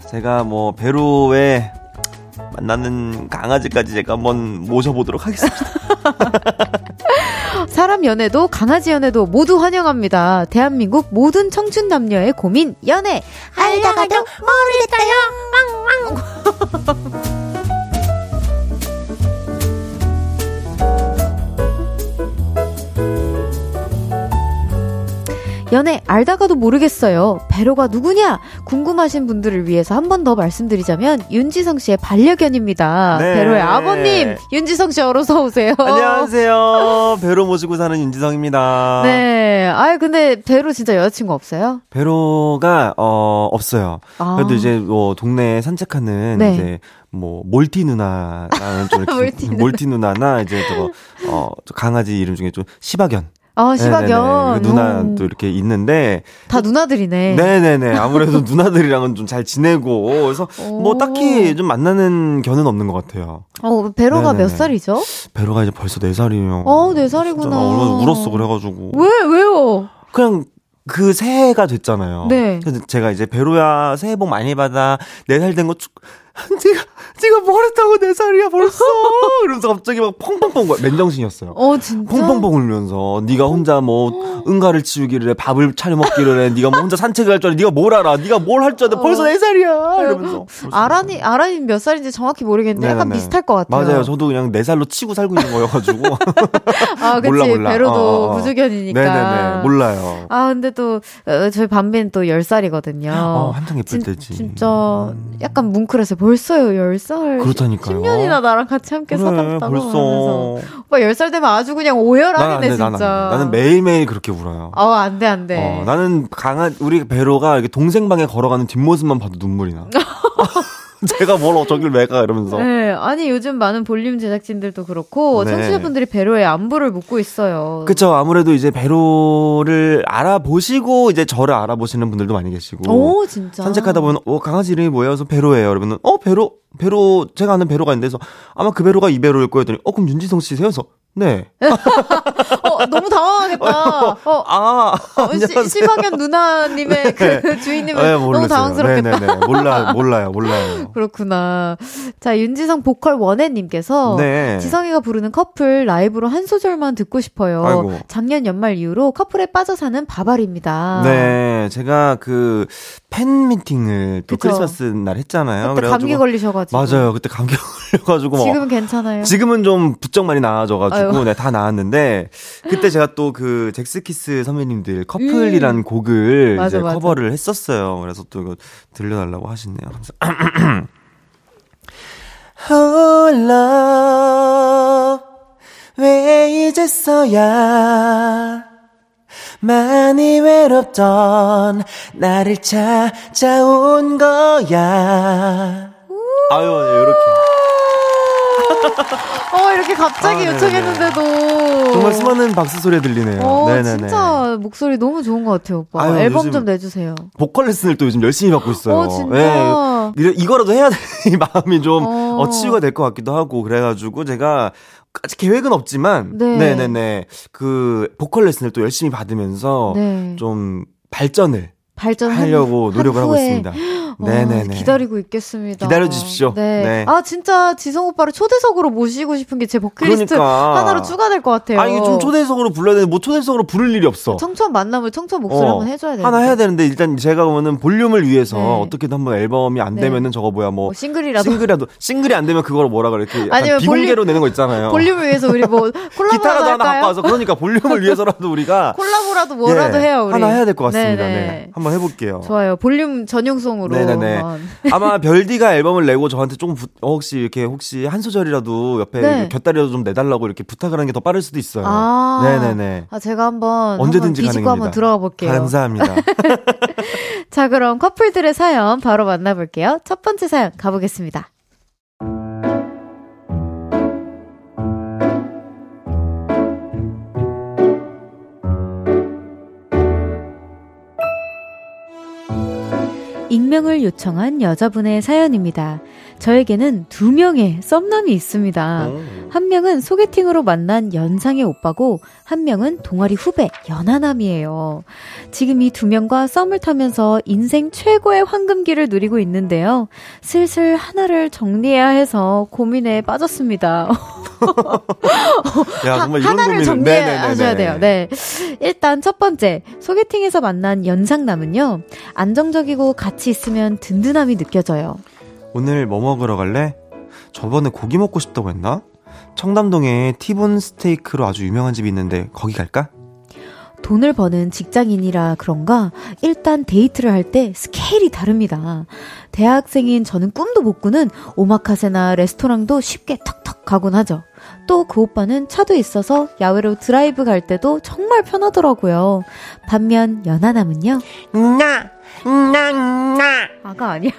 제가 뭐, 배로의 만나는 강아지까지 제가 한번 모셔보도록 하겠습니다. [LAUGHS] 사람 연애도 강아지 연애도 모두 환영합니다. 대한민국 모든 청춘 남녀의 고민 연애 알다가도 모르겠다요. [LAUGHS] 연애 알다가도 모르겠어요. 배로가 누구냐? 궁금하신 분들을 위해서 한 번 더 말씀드리자면 윤지성 씨의 반려견입니다. 네. 배로의 아버님 윤지성 씨 어서 오세요. 안녕하세요. [LAUGHS] 배로 모시고 사는 윤지성입니다. 네. 아유 근데 배로 진짜 여자친구 없어요? 배로가 어 없어요. 아. 그래도 이제 뭐 동네 산책하는 네. 이제 뭐 몰티 누나라는 좀 [LAUGHS] 몰티 누나. 몰티 누나나 이제 저거 어, 저 강아지 이름 중에 좀 시박연. 아, 시박연. 네네네. 그 누나 오. 또 이렇게 있는데 다 누나들이네. 네네네. [LAUGHS] 아무래도 누나들이랑은 좀 잘 지내고 그래서 뭐 오. 딱히 좀 만나는 견은 없는 것 같아요. 어, 베로가 네네네. 몇 살이죠? 베로가 이제 벌써 4살이에요. 어, 네 살이구나. 얼마나 울었어 그래가지고. 왜, 왜요? 그냥 그 새해가 됐잖아요. 네. 그래서 제가 이제 베로야 새해 복 많이 받아 네살된 거 축. 네가 네가 뭘 했다고 네 살이야 벌써. 이러면서 갑자기 막 펑펑펑. 맨정신이었어요. 어, 진짜? 펑펑펑 울면서 네가 혼자 뭐 응가를 치우기를 해 밥을 차려 먹기를 해 네가 뭐 혼자 산책을 할 줄 알아 네가 뭘 알아 네가 뭘 할 줄 알아 벌써 어. 네 살이야 이러면서 아란이, 아란이 몇 살인지 정확히 모르겠는데 약간 네네네. 비슷할 것 같아요. 맞아요 저도 그냥 네 살로 치고 살고 있는 거여가지고 [LAUGHS] 아, 그치. 몰라, 몰라. 베로도 어, 어, 어. 무주견이니까. 네네네 몰라요 아, 근데 또, 어, 저희 밤비는 또 10 살이거든요. 어, 한창 예쁠 진, 때지 진짜 음. 약간 뭉클해서 벌써요, 10살. 그렇다니까요 10년이나 나랑 같이 함께 그래, 살았다고 벌써 하면서. 오빠 10살 되면 아주 그냥 오열하겠네, 돼, 진짜. 난. 나는 매일매일 그렇게 울어요. 어, 안 돼, 안 돼. 어, 나는 강아, 우리 배로가 이렇게 동생 방에 걸어가는 뒷모습만 봐도 눈물이 나. [LAUGHS] [LAUGHS] 제가 뭘 저길 왜 가, 이러면서. 네, 아니 요즘 많은 볼륨 제작진들도 그렇고 네. 청취자분들이 배로의 안부를 묻고 있어요. 그쵸. 아무래도 이제 배로를 알아보시고 이제 저를 알아보시는 분들도 많이 계시고. 오, 진짜. 산책하다 보면, 어, 강아지 이름이 뭐예요? 그래서 배로예요. 그러면, 어, 배로, 배로, 제가 아는 배로가 있는데, 그래서 아마 그 배로가 이 배로일 거예요. 했더니, 어, 그럼 윤지성 씨세요? 그래서, 네. [LAUGHS] 어, 너무 당황하겠다. 어, 아, 어, 시, 시방현 누나님의 그 [LAUGHS] 주인님은 네, 너무. 당황스럽겠다. 네네네. 몰라, 몰라요, 몰라요. [LAUGHS] 그렇구나. 자, 윤지성 보컬 원혜님께서 네. 지성이가 부르는 커플 라이브로 한 소절만 듣고 싶어요. 아이고. 작년 연말 이후로 커플에 빠져 사는 바바리입니다. 네, 제가 그 팬 미팅을 또 그쵸. 크리스마스 날 했잖아요. 그때 감기 걸리셔가지고. 맞아요. 그때 감기 걸려가지고 뭐 지금은 괜찮아요. 지금은 좀 부쩍 많이 나아져가지고. 네, 다 나았는데 그때 제가 또 그 잭스키스 선배님들 커플이란 곡을 음. 맞아, 이제 맞아. 커버를 했었어요. 그래서 또 이거 들려달라고 하시네요. [CLEARS THROAT] 홀로 왜 이제서야 많이 외롭던 나를 찾아온 거야. 아유, 이렇게. 어, 이렇게 갑자기 아, 요청했는데도. 정말 수많은 박수 소리 들리네요. 어, 네네네. 진짜 목소리 너무 좋은 것 같아요, 오빠. 아유, 앨범 좀 내주세요. 보컬 레슨을 또 요즘 열심히 받고 있어요. 어, 진짜. 네. 이거라도 해야 돼. [LAUGHS] 이 마음이 좀 어. 어, 치유가 될 것 같기도 하고 그래가지고 제가 아직 계획은 없지만 네. 네네네 그 보컬 레슨을 또 열심히 받으면서 네. 좀 발전을 발전하려고 하려고 노력을 하고 있습니다. 네네네. 기다리고 있겠습니다. 기다려 주십시오. 네. 네. 아, 진짜 지성 오빠를 초대석으로 모시고 싶은 게 제 버킷리스트 그러니까. 하나로 추가될 것 같아요. 아니 좀 초대석으로 불러야 되는데 뭐 초대석으로 부를 일이 없어. 청초한 만남을 청초한 목소리 어, 한번 해줘야 되는데. 하나 해야 되는데 일단 제가 보면은 볼륨을 위해서 네. 어떻게든 한번 앨범이 안 네. 되면은 저거 뭐야 뭐뭐 싱글이라도 싱글이라도 싱글이 안 되면 그걸 뭐라 그래 이렇게 아니면 비공개로 볼륨- 내는 거 있잖아요. 볼륨을 위해서 우리 뭐 [LAUGHS] 콜라보라도 기타라도 하나 갖고? 와서 그러니까 볼륨을 위해서라도 우리가 [LAUGHS] 콜라보라도 뭐라도 예, 해요 우리. 하나 해야 될 것 같습니다. 네네. 네. 한번 해볼게요. 좋아요. 볼륨 전용송으로. 네네네. 한번. [LAUGHS] 아마 별디가 앨범을 내고 저한테 조금 부- 어, 혹시 이렇게 혹시 한 소절이라도 옆에 네. 곁다리라도 좀 내달라고 이렇게 부탁을 하는 게 더 빠를 수도 있어요. 아. 네네네. 아, 제가 한번 언제든지 한번 뒤집고. 한번 들어가 볼게요. 감사합니다. [LAUGHS] 자, 그럼 커플들의 사연 바로 만나볼게요. 첫 번째 사연 가보겠습니다. 익명을 요청한 여자분의 사연입니다. 저에게는 두 명의 썸남이 있습니다. 음. 한 명은 소개팅으로 만난 연상의 오빠고 한 명은 동아리 후배 연하남이에요. 지금 이 두 명과 썸을 타면서 인생 최고의 황금기를 누리고 있는데요. 슬슬 하나를 정리해야 해서 고민에 빠졌습니다. [LAUGHS] 야, 정말 이런 하나를 고민을- 정리해 네네네네. 하셔야 돼요. 네. 일단 첫 번째, 소개팅에서 만난 연상남은요. 안정적이고 같이 있으면 든든함이 느껴져요. 오늘 뭐 먹으러 갈래? 저번에 고기 먹고 싶다고 했나? 청담동에 티본 스테이크로 아주 유명한 집이 있는데 거기 갈까? 돈을 버는 직장인이라 그런가 일단 데이트를 할 때 스케일이 다릅니다. 대학생인 저는 꿈도 못 꾸는 오마카세나 레스토랑도 쉽게 턱턱 가곤 하죠. 또 그 오빠는 차도 있어서 야외로 드라이브 갈 때도 정말 편하더라고요. 반면 연하남은요. 나, 나, 아가 아니야?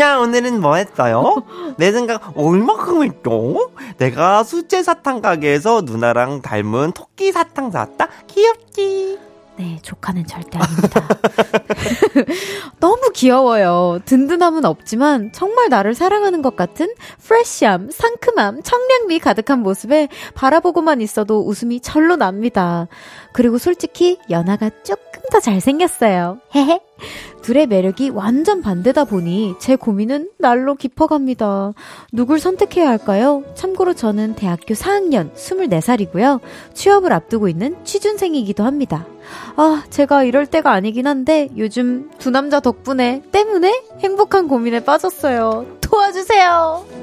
야, 오늘은 뭐 했어요? 내 생각, 얼마큼 했죠? 내가 수제 사탕 가게에서 누나랑 닮은 토끼 사탕 사왔다? 귀엽지? 네, 조카는 절대 아닙니다. [LAUGHS] 너무 귀여워요. 든든함은 없지만 정말 나를 사랑하는 것 같은 프레쉬함, 상큼함, 청량미 가득한 모습에 바라보고만 있어도 웃음이 절로 납니다. 그리고 솔직히 연아가 조금 더 잘생겼어요. 헤헤. 둘의 매력이 완전 반대다 보니 제 고민은 날로 깊어갑니다. 누굴 선택해야 할까요? 참고로 저는 대학교 4학년 24살이고요. 취업을 앞두고 있는 취준생이기도 합니다. 아, 제가 이럴 때가 아니긴 한데 요즘 두 남자 덕분에 때문에 행복한 고민에 빠졌어요. 도와주세요.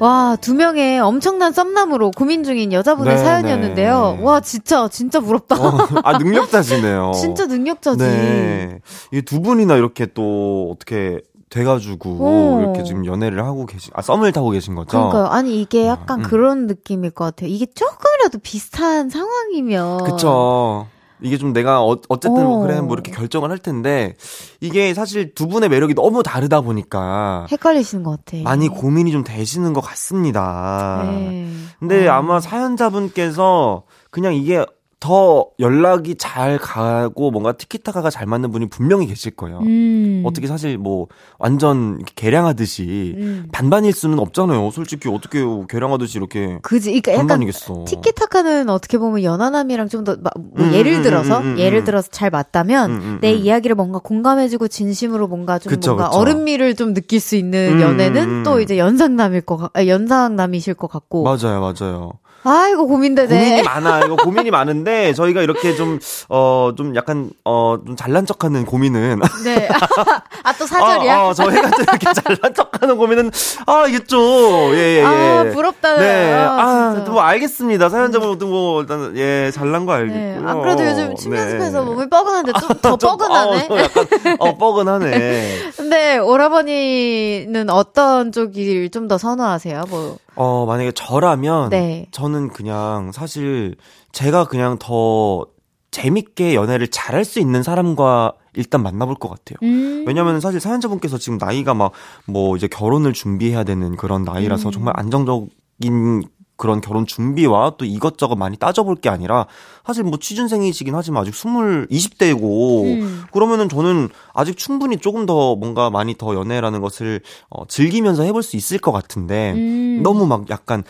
와, 두 명의 엄청난 썸남으로 고민 중인 여자분의 네, 사연이었는데요. 네. 와, 진짜, 진짜 부럽다. 어, 아, 능력자시네요. [LAUGHS] 진짜 능력자지. 네. 이 두 분이나 이렇게 또 어떻게 돼가지고 어. 이렇게 지금 연애를 하고 계신, 아, 썸을 타고 계신 거죠? 그러니까요. 아니, 이게 약간 음. 그런 느낌일 것 같아요. 이게 조금이라도 비슷한 상황이면. 그쵸. 이게 좀 내가 어, 어쨌든 어. 그래 뭐 이렇게 결정을 할 텐데 이게 사실 두 분의 매력이 너무 다르다 보니까 헷갈리시는 것 같아. 많이 고민이 좀 되시는 것 같습니다. 네. 근데 어. 아마 사연자분께서 그냥 이게 더 연락이 잘 가고 뭔가 티키타카가 잘 맞는 분이 분명히 계실 거예요. 음. 어떻게 사실 뭐 완전 이렇게 계량하듯이 음. 반반일 수는 없잖아요. 솔직히 어떻게 계량하듯이 이렇게 그지. 그러니까 약간 반반이겠어. 티키타카는 어떻게 보면 연하남이랑 좀 더, 뭐 음, 예를 음, 들어서, 음, 음, 음, 예를 음. 들어서 잘 맞다면, 내 음. 이야기를 뭔가 공감해주고 진심으로 뭔가 좀 그쵸, 뭔가 그쵸. 어른미를 좀 느낄 수 있는 음, 연애는. 또 이제 연상남일 것 같, 아, 연상남이실 것 같고. 맞아요, 맞아요. 아이고, 고민되네. 고민이 많아. 이거 고민이 많은데 저희가 이렇게 좀어 좀 약간 어좀 잘난 척하는 고민은 네. [LAUGHS] 아, 또 사절이야? 어, 어, 저희가 좀 이렇게 잘난 척하는 고민은 아 이게 좀예예 예, 아, 예. 부럽다. 네. 아. 아, 뭐 알겠습니다. 사연자분도 뭐 일단 예 잘난 거 알겠고요. 네. 안 그래도 요즘 춤 네. 연습해서 몸이 뻐근한데 좀더 좀, 뻐근하네. 어, 좀 약간 어 뻐근하네. 근데 [LAUGHS] 오라버니는 어떤 쪽을 좀더 선호하세요? 뭐. 어 만약에 저라면 네. 저는 그냥 사실 제가 그냥 더 재밌게 연애를 잘할 수 있는 사람과 일단 만나볼 것 같아요. 음. 왜냐면 사실 사연자분께서 지금 나이가 막 뭐 이제 결혼을 준비해야 되는 그런 나이라서 음. 정말 안정적인 그런 결혼 준비와 또 이것저것 많이 따져볼 게 아니라 사실 뭐 취준생이시긴 하지만 아직 20, 20대고 음. 그러면은 저는 아직 충분히 조금 더 뭔가 많이 더 연애라는 것을 어, 즐기면서 해볼 수 있을 것 같은데 음. 너무 막 약간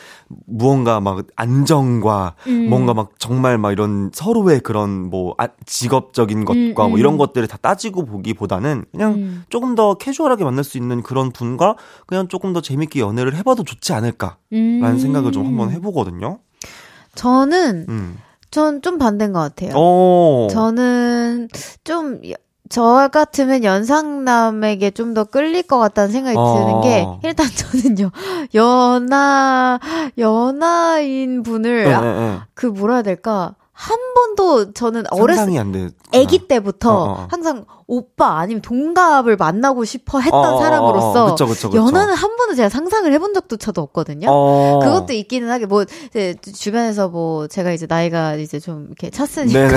무언가 막 안정과 음. 뭔가 막 정말 막 이런 서로의 그런 뭐 아, 직업적인 것과 음, 뭐 이런 음. 것들을 다 따지고 보기보다는 그냥 음. 조금 더 캐주얼하게 만날 수 있는 그런 분과 그냥 조금 더 재밌게 연애를 해봐도 좋지 않을까라는 음. 생각을 좀 한번 해보거든요. 저는 음. 전 좀 반대인 것 같아요. 오. 저는 좀 저 같으면 연상남에게 좀 더 끌릴 것 같다는 생각이 어. 드는 게 일단 저는요 연하 연하인 분을 네, 아, 네, 네. 그 뭐라 해야 될까 한 번도 저는 어렸을. 아기 때부터 어, 어. 항상 오빠 아니면 동갑을 만나고 싶어 했던 어, 어, 어, 사람으로서 그쵸, 그쵸, 그쵸. 연하는 한 번도 제가 상상을 해본 적조차도 없거든요. 어. 그것도 있기는 하게 뭐 이제 주변에서 뭐 제가 이제 나이가 이제 좀 이렇게 찼으니까.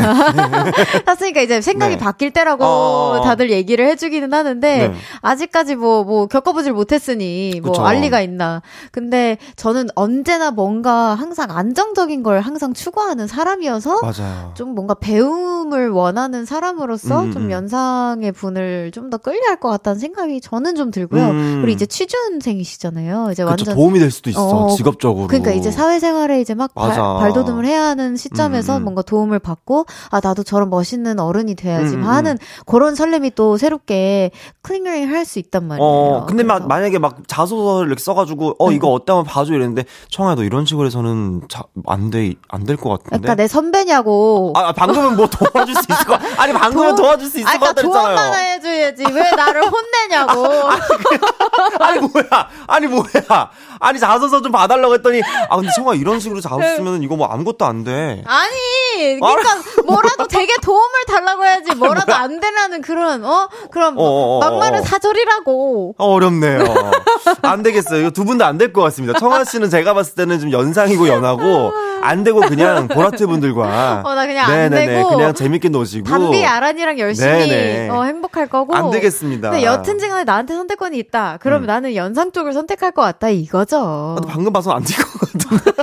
[LAUGHS] 찼으니까 이제 생각이 네. 바뀔 때라고. 다들 얘기를 해주기는 하는데 네. 아직까지 뭐뭐 겪어보질 못했으니 뭐. 알리가 있나. 근데 저는 언제나 뭔가 항상 안정적인 걸 항상 추구하는 사람이어서 맞아요. 좀 뭔가 배움을 원하는 사람으로서 음, 좀 음. 연상의 분을 좀 더 끌려 할 것 같다는 생각이 저는 좀 들고요. 음. 그리고 이제 취준생이시잖아요. 이제 그쵸, 완전 도움이 될 수도 있어 어, 직업적으로. 그러니까 이제 사회생활에 이제 막 발, 맞아. 발돋움을 해야 하는 시점에서 음, 음. 뭔가 도움을 받고 아 나도 저런 멋있는 어른이 돼야지 음, 음. 하는 그런 설렘이 또 새롭게 클링링 할 수 있단 말이에요. 어, 근데 마. 만약에 막 자소서를 이렇게 써가지고, 어, 네. 이거 어때 한번 봐줘 이랬는데, 청아야, 너 이런 식으로 해서는 자, 안 돼, 안 될 것 같은데? 그러니까 내 선배 혼내냐고. 아, 방금은 뭐 도와줄 수 있을 것 같, 아니, 방금은 도, 와줄수 있을 것 같다 했잖아요. 조언만 해줘야지. 왜 나를 혼내냐고. 아니, 뭐야. 아니, 뭐야. 아니, 자소서 좀 봐달라고 했더니, 아, 근데 청아 이런 식으로 자소쓰면 이거 뭐 아무것도 안 돼. 아니, 그러니까 뭐라도 되게 도움을 달라고 해야지. 뭐라도 안 되라는 그런, 어? 그럼 어, 어, 어, 막말은 사절이라고. 어렵네요. 안 되겠어요. 이거 두분다안될 것 같습니다. 청아 씨는 제가 봤을 때는 좀 연상이고 연하고, 안 되고 그냥 보라트 분들과. [LAUGHS] 어, 나 그냥 네네네, 안 되고. 그냥 재밌게 노시고. 담비 아란이랑 열심히 어, 행복할 거고. 안 되겠습니다. 근데 여튼지 간에 나한테 선택권이 있다. 그러면 음. 나는 연상 쪽을 선택할 것 같다. 이거죠. 방금 봐서 안 될 것 같은데. [LAUGHS]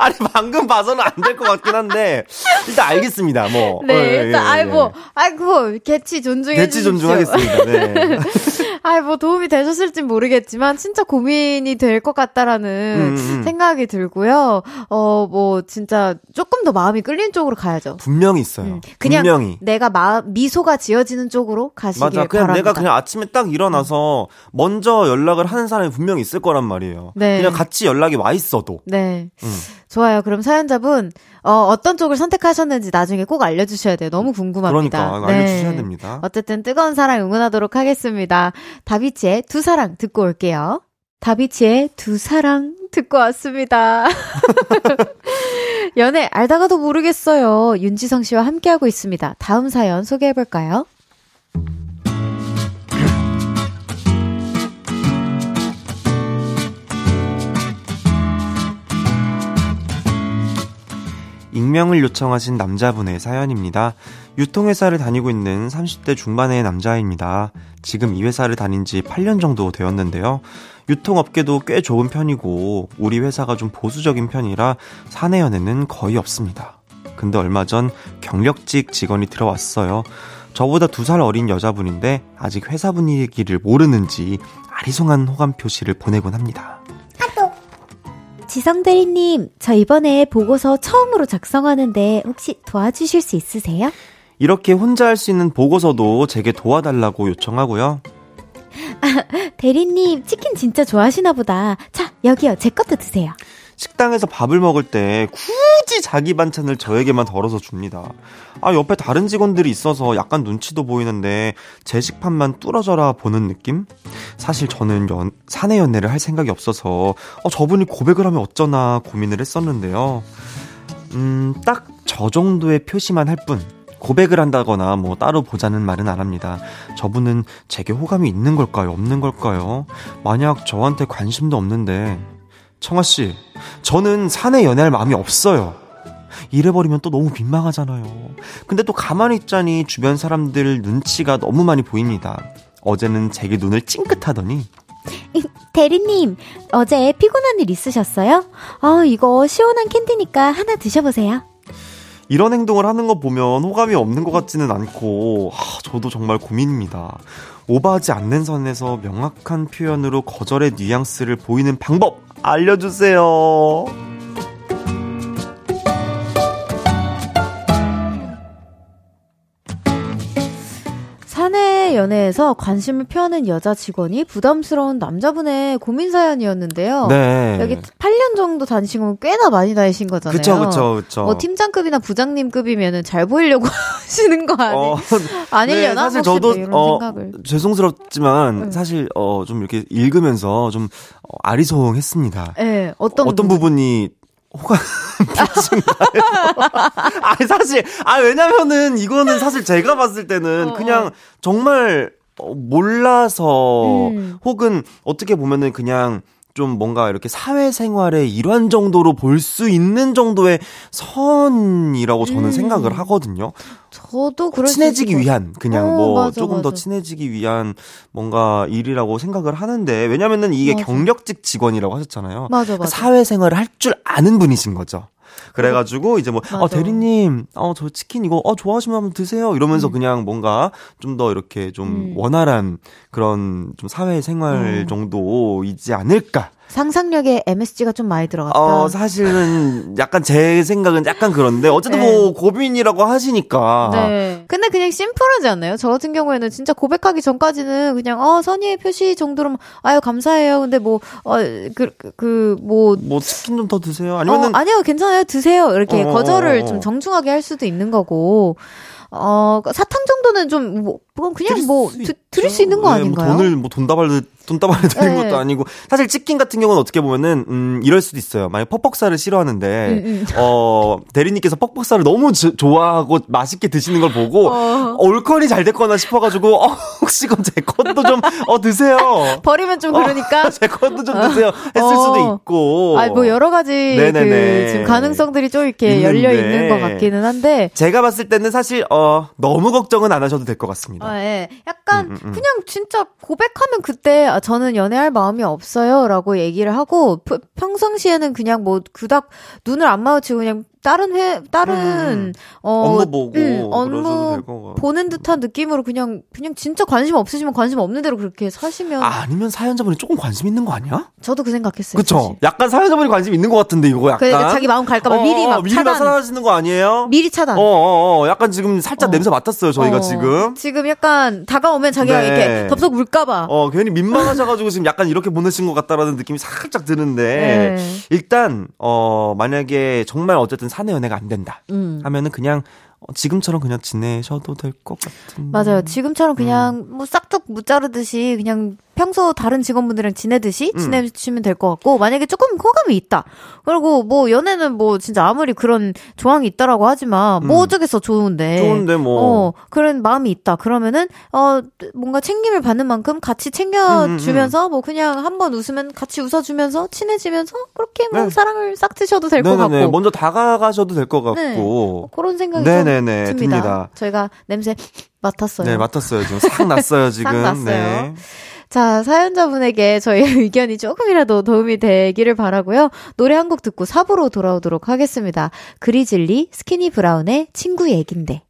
아니 방금 봐서는 안 될 것 같긴 한데 일단 알겠습니다. 뭐. 네, 어, 예, 일단 예, 아이고 예. 아이고 개치 존중해 개치 존중하겠습니다. 네. [LAUGHS] 아이 뭐 도움이 되셨을진 모르겠지만 진짜 고민이 될 것 같다라는 음, 음. 생각이 들고요. 어 뭐 진짜 조금 더 마음이 끌린 쪽으로 가야죠. 분명히 있어요. 음, 그냥 분명히. 내가 마, 미소가 지어지는 쪽으로 가시길 맞아. 그냥 바랍니다. 내가 그냥 아침에 딱 일어나서 먼저 연락을 하는 사람이 분명히 있을 거란 말이에요. 네. 그냥 같이 연락이 와 있어도. 네. 음. 좋아요. 그럼 사연자분 어, 어떤 쪽을 선택하셨는지 나중에 꼭 알려주셔야 돼요. 너무 궁금합니다. 그러니까 알려주셔야 네. 됩니다. 어쨌든 뜨거운 사랑 응원하도록 하겠습니다. 다비치의 두 사랑 듣고 올게요. 다비치의 두 사랑 듣고 왔습니다. [LAUGHS] 연애 알다가도 모르겠어요. 윤지성 씨와 함께하고 있습니다. 다음 사연 소개해볼까요? 익명을 요청하신 남자분의 사연입니다. 유통회사를 다니고 있는 30대 중반의 남자입니다. 지금 이 회사를 다닌 지 8년 정도 되었는데요. 유통업계도 꽤 좋은 편이고, 우리 회사가 좀 보수적인 편이라 사내 연애는 거의 없습니다. 근데 얼마 전 경력직 직원이 들어왔어요. 저보다 두 살 어린 여자분인데, 아직 회사 분위기를 모르는지 아리송한 호감 표시를 보내곤 합니다. 지성 대리님, 저 이번에 보고서 처음으로 작성하는데 혹시 도와주실 수 있으세요? 이렇게 혼자 할 수 있는 보고서도 제게 도와달라고 요청하고요. 아, 대리님, 치킨 진짜 좋아하시나 보다. 자, 여기요. 제 것도 드세요. 식당에서 밥을 먹을 때 굳이 자기 반찬을 저에게만 덜어서 줍니다. 아, 옆에 다른 직원들이 있어서 약간 눈치도 보이는데 제 식판만 뚫어져라 보는 느낌? 사실 저는 연, 사내 연애를 할 생각이 없어서 어, 저분이 고백을 하면 어쩌나 고민을 했었는데요. 음, 딱 저 정도의 표시만 할 뿐. 고백을 한다거나 뭐 따로 보자는 말은 안 합니다. 저분은 제게 호감이 있는 걸까요? 없는 걸까요? 만약 저한테 관심도 없는데 청아 씨, 저는 사내 연애할 마음이 없어요. 이래버리면 또 너무 민망하잖아요. 근데 또 가만히 있자니 주변 사람들 눈치가 너무 많이 보입니다. 어제는 제게 눈을 찡긋하더니 대리님, 어제 피곤한 일 있으셨어요? 아, 이거 시원한 캔디니까 하나 드셔보세요. 이런 행동을 하는 거 보면 호감이 없는 것 같지는 않고, 아, 저도 정말 고민입니다. 오버하지 않는 선에서 명확한 표현으로 거절의 뉘앙스를 보이는 방법 알려주세요. 연애에서 관심을 표하는 여자 직원이 부담스러운 남자분의 고민 사연이었는데요. 네. 여기 8년 정도 다니신 건 꽤나 많이 다니신 거잖아요. 그쵸, 그쵸, 그쵸. 뭐 팀장급이나 부장님급이면은 잘 보이려고 [LAUGHS] 하시는 거 아니, 어, [LAUGHS] 아니려나? 네, 사실 저도 어, 생각을. 죄송스럽지만 네. 사실 어, 좀 이렇게 읽으면서 좀 어, 아리송했습니다. 네, 어떤 어떤 부분이 호감? [LAUGHS] 아니 사실 아 왜냐면은 이거는 사실 제가 봤을 때는 어, 그냥 어. 정말 어, 몰라서 음. 혹은 어떻게 보면은 그냥 좀 뭔가 이렇게 사회생활의 일환 정도로 볼 수 있는 정도의 선이라고 저는 음. 생각을 하거든요. 저도 그럴 친해지기 위한 그냥 어, 뭐 맞아, 조금 맞아. 더 친해지기 위한 뭔가 일이라고 생각을 하는데 왜냐면은 이게 맞아. 경력직 직원이라고 하셨잖아요. 맞아, 맞아. 사회생활을 할 줄 아는 분이신 거죠. 그래가지고 이제 뭐, 어, 대리님, 어, 저 치킨 이거, 어, 좋아하시면 한번 드세요. 이러면서 음. 그냥 뭔가 좀 더 이렇게 좀 음. 원활한 그런 좀 사회 생활 음. 정도이지 않을까. 상상력에 MSG가 좀 많이 들어갔다. 어, 사실은 약간 제 생각은 약간 그런데 어쨌든 네. 뭐 고민이라고 하시니까. 네. 근데 그냥 심플하지 않나요? 저 같은 경우에는 진짜 고백하기 전까지는 그냥, 어, 선의의 표시 정도로만, 아유, 감사해요. 근데 뭐, 어, 그, 그, 그 뭐, 뭐 치킨 좀 더 드세요. 아니면은 어, 아니요, 괜찮아요. 드세요. 이렇게 어, 거절을 어, 어. 좀 정중하게 할 수도 있는 거고, 어, 사탕 정도는 좀, 뭐, 그건 그냥 드릴 뭐, 수 드, 드릴 수 있는 거 네, 아닌가요? 뭐 돈을 뭐 돈다발로 돈다발로 드린 네. 것도 아니고 사실 치킨 같은 경우는 어떻게 보면은 음 이럴 수도 있어요. 만약 퍽퍽살을 싫어하는데 음, 음. 어 대리님께서 퍽퍽살을 너무 지- 좋아하고 맛있게 드시는 걸 보고 어. 올컨이 잘 됐거나 싶어가지고 어 혹시 그럼 제 것도 좀 어 드세요. [LAUGHS] 버리면 좀 그러니까. 제 것도 좀 드세요. 했을 어. 수도 있고. 아, 뭐 여러 가지 네네네. 그 지금 가능성들이 좀 이렇게 열려 있는데. 있는 것 같기는 한데 제가 봤을 때는 사실 어 너무 걱정은 안 하셔도 될 것 같습니다. 아, 예. 약간 음, 음, 음. 그냥 진짜 고백하면 그때 아, 저는 연애할 마음이 없어요 라고 얘기를 하고 프- 평상시에는 그냥 뭐 그닥 눈을 안 마주치고 그냥 다른 회 다른 음. 어 업무 보고 음, 업무. 보는 듯한 느낌으로 그냥 그냥 진짜 관심 없으시면 관심 없는 대로 그렇게 사시면 아, 아니면 사연자분이 조금 관심 있는 거 아니야? 저도 그 생각했어요. 그쵸? 사실. 약간 사연자분이 관심 있는 것 같은데, 이거 약간. 그 자기 마음 갈까봐 어, 미리 어, 막 미리 차단. 막 사라지는 거 아니에요? 미리 차단. 어, 어, 어. 약간 지금 살짝 어. 냄새 맡았어요, 저희가 어, 지금. 지금 약간 다가오면 자기가 네. 이렇게 덥석 물까봐. 어, 괜히 민망하셔가지고 지금 약간 이렇게 보내신 것 같다라는 느낌이 살짝 드는데. 네. 일단, 어, 만약에 정말 어쨌든 사내 연애가 안 된다. 음. 하면은 그냥, 어, 지금처럼 그냥 지내셔도 될 것 같은. 맞아요. 지금처럼 그냥 음. 뭐 싹둑 무자르듯이 그냥 평소 다른 직원분들이랑 지내듯이 음. 지내시면 될 것 같고 만약에 조금 호감이 있다. 그리고 뭐 연애는 뭐 진짜 아무리 그런 조항이 있다라고 하지만 뭐 음. 어쩌겠어 좋은데. 좋은데 뭐. 어 그런 마음이 있다. 그러면은 어 뭔가 챙김을 받는 만큼 같이 챙겨주면서 뭐 그냥 한번 웃으면 같이 웃어주면서 친해지면서 그렇게 뭐 네. 사랑을 싹 트셔도 될 것. 같고. 먼저 다가가셔도 될 것 같고. 네. 뭐 그런 생각이 네네네. 좀 듭니다. 듭니다. 저희가 냄새 맡았어요. 네, 맡았어요. 지금 싹 났어요, [LAUGHS] 지금. 싹 났어요. 네. 자, 사연자분에게 저희의 [LAUGHS] 의견이 조금이라도 도움이 되기를 바라고요. 노래 한 곡 듣고 4부로 돌아오도록 하겠습니다. 그리즐리 스키니 브라운의 친구 얘긴데.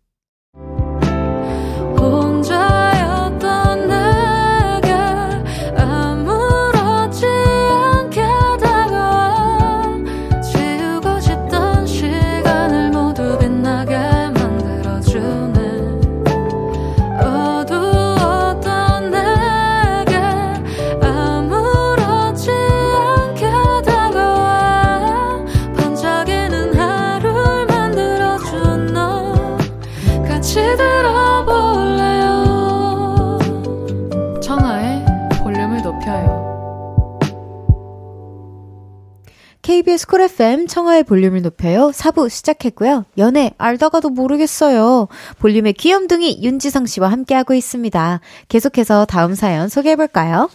쿨 FM 청하의 볼륨을 높여요. 4부 시작했고요. 연애 알다가도 모르겠어요. 볼륨의 귀염둥이 윤지성 씨와 함께하고 있습니다. 계속해서 다음 사연 소개해볼까요?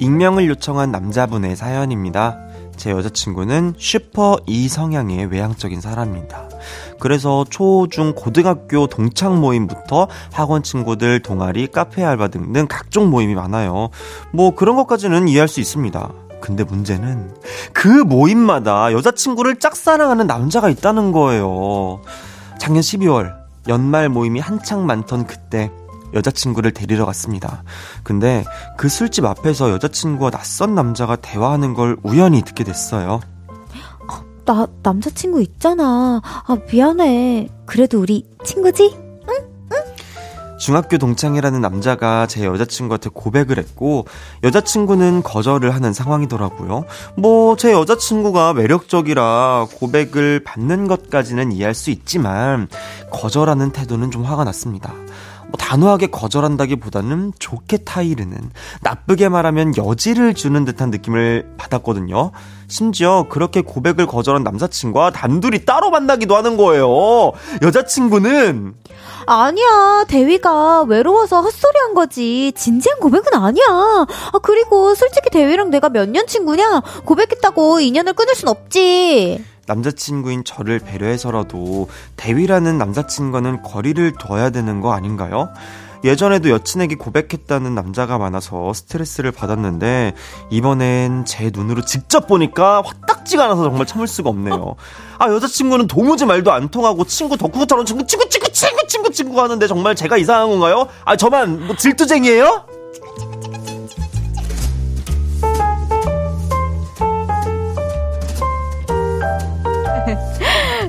익명을 요청한 남자분의 사연입니다. 제 여자친구는 슈퍼 E성향의 외향적인 사람입니다. 그래서 초, 중, 고등학교 동창 모임부터 학원 친구들, 동아리, 카페 알바 등등 각종 모임이 많아요. 뭐 그런 것까지는 이해할 수 있습니다. 근데 문제는 그 모임마다 여자친구를 짝사랑하는 남자가 있다는 거예요. 작년 12월 연말 모임이 한창 많던 그때 여자친구를 데리러 갔습니다. 근데 그 술집 앞에서 여자친구와 낯선 남자가 대화하는 걸 우연히 듣게 됐어요. 나 남자친구 있잖아. 아, 미안해. 그래도 우리 친구지? 중학교 동창이라는 남자가 제 여자친구한테 고백을 했고 여자친구는 거절을 하는 상황이더라고요. 뭐 제 여자친구가 매력적이라 고백을 받는 것까지는 이해할 수 있지만 거절하는 태도는 좀 화가 났습니다. 뭐 단호하게 거절한다기보다는 좋게 타이르는 나쁘게 말하면 여지를 주는 듯한 느낌을 받았거든요. 심지어 그렇게 고백을 거절한 남자친구와 단둘이 따로 만나기도 하는 거예요. 여자친구는 아니야. 대위가 외로워서 헛소리 한 거지. 진지한 고백은 아니야. 아, 그리고 솔직히 대위랑 내가 몇 년 친구냐? 고백했다고 인연을 끊을 순 없지. 남자친구인 저를 배려해서라도 대위라는 남자친구는 거리를 둬야 되는 거 아닌가요? 예전에도 여친에게 고백했다는 남자가 많아서 스트레스를 받았는데 이번엔 제 눈으로 직접 보니까 화딱 쉽지가 않아서 정말 참을 수가 없네요. 아, 여자친구는 도무지 말도 안 통하고 친구 덕후처럼 친구, 친구, 친구, 친구, 친구, 친구 하는데 정말 제가 이상한 건가요? 아, 저만 뭐 질투쟁이에요?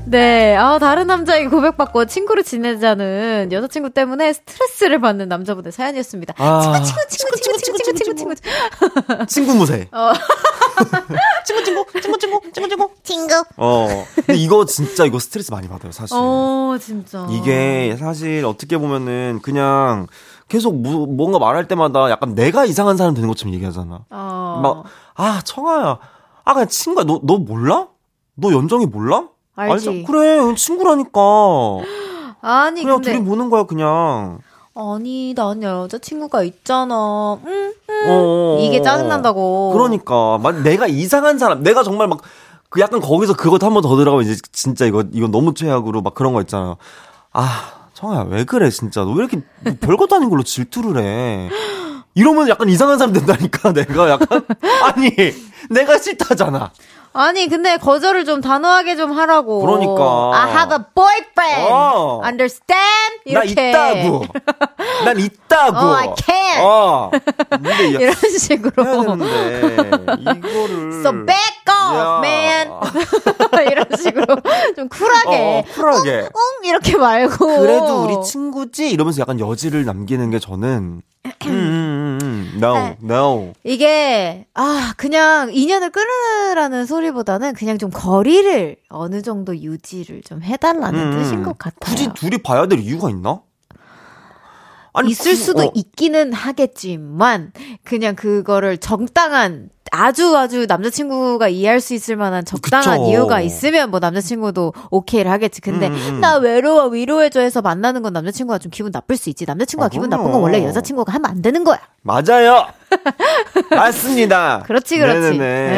네, 아, 다른 남자에게 고백받고 친구로 지내자는 여자친구 때문에 스트레스를 받는 남자분의 사연이었습니다. 아, 친구, 친구, 친구, 친구, 친구, 친구, 친구, 친구. 친구 무새. 어. 친구, 친구, 친구, 친구, 친구, 친구. 친구. 어. 근데 이거 진짜 이거 스트레스 많이 받아요, 사실. 어, 진짜. 이게 사실 어떻게 보면은 그냥 계속 무, 뭔가 말할 때마다 약간 내가 이상한 사람 되는 것처럼 얘기하잖아. 어. 막, 아, 청아야. 아, 그냥 친구야. 너, 너 몰라? 너 연정이 몰라? 알지. 알죠? 그래, 친구라니까. [GASPS] 아니, 그냥 근데. 둘이 보는 거야, 그냥. 아니, 난 여자친구가 있잖아. 응, 응. 어, 이게 짜증난다고. 그러니까. 막 내가 이상한 사람, 내가 정말 막, 그 약간 거기서 그것 한 번 더 들어가면 이제 진짜 이거, 이거 너무 최악으로 막 그런 거 있잖아요. 아, 청아야, 왜 그래, 진짜. 너 왜 이렇게 뭐 별것도 아닌 걸로 질투를 해. [GASPS] 이러면 약간 이상한 사람 된다니까, [LAUGHS] 내가 약간. 아니, 내가 싫다잖아. 아니, 근데 거절을 좀 단호하게 좀 하라고. 그러니까. I have a boyfriend. 어. Understand? 나 이렇게. 있다고. [LAUGHS] 난 있다고. 어, I can. 어. 근데 야, 이런 [LAUGHS] 식으로. 이거를. So back off, 야. man. [LAUGHS] 이런 식으로 좀 쿨하게. 어, 쿨하게. 응, 응, 이렇게 말고. 그래도 우리 친구지? 이러면서 약간 여지를 남기는 게 저는, [CLEARS THROAT] 음, 음, 음, no, 네. no. 이게, 아, 그냥 인연을 끊으라는 소리보다는 그냥 좀 거리를 어느 정도 유지를 좀 해달라는 음, 뜻인 것 같아요. 굳이 둘이 봐야 될 이유가 있나? 아니, 있을 구- 수도 어, 있기는 하겠지만, 그냥 그거를 적당한, 아주 아주 남자친구가 이해할 수 있을 만한 적당한 그쵸. 이유가 있으면 뭐 남자친구도 오케이를 하겠지. 근데 음, 음. 나 외로워 위로해줘 해서 만나는 건 남자친구가 좀 기분 나쁠 수 있지. 남자친구가 아, 기분. 나쁜 건 원래 여자친구가 하면 안 되는 거야. 맞아요. [LAUGHS] 맞습니다. 그렇지, 그렇지. 네네네. 예,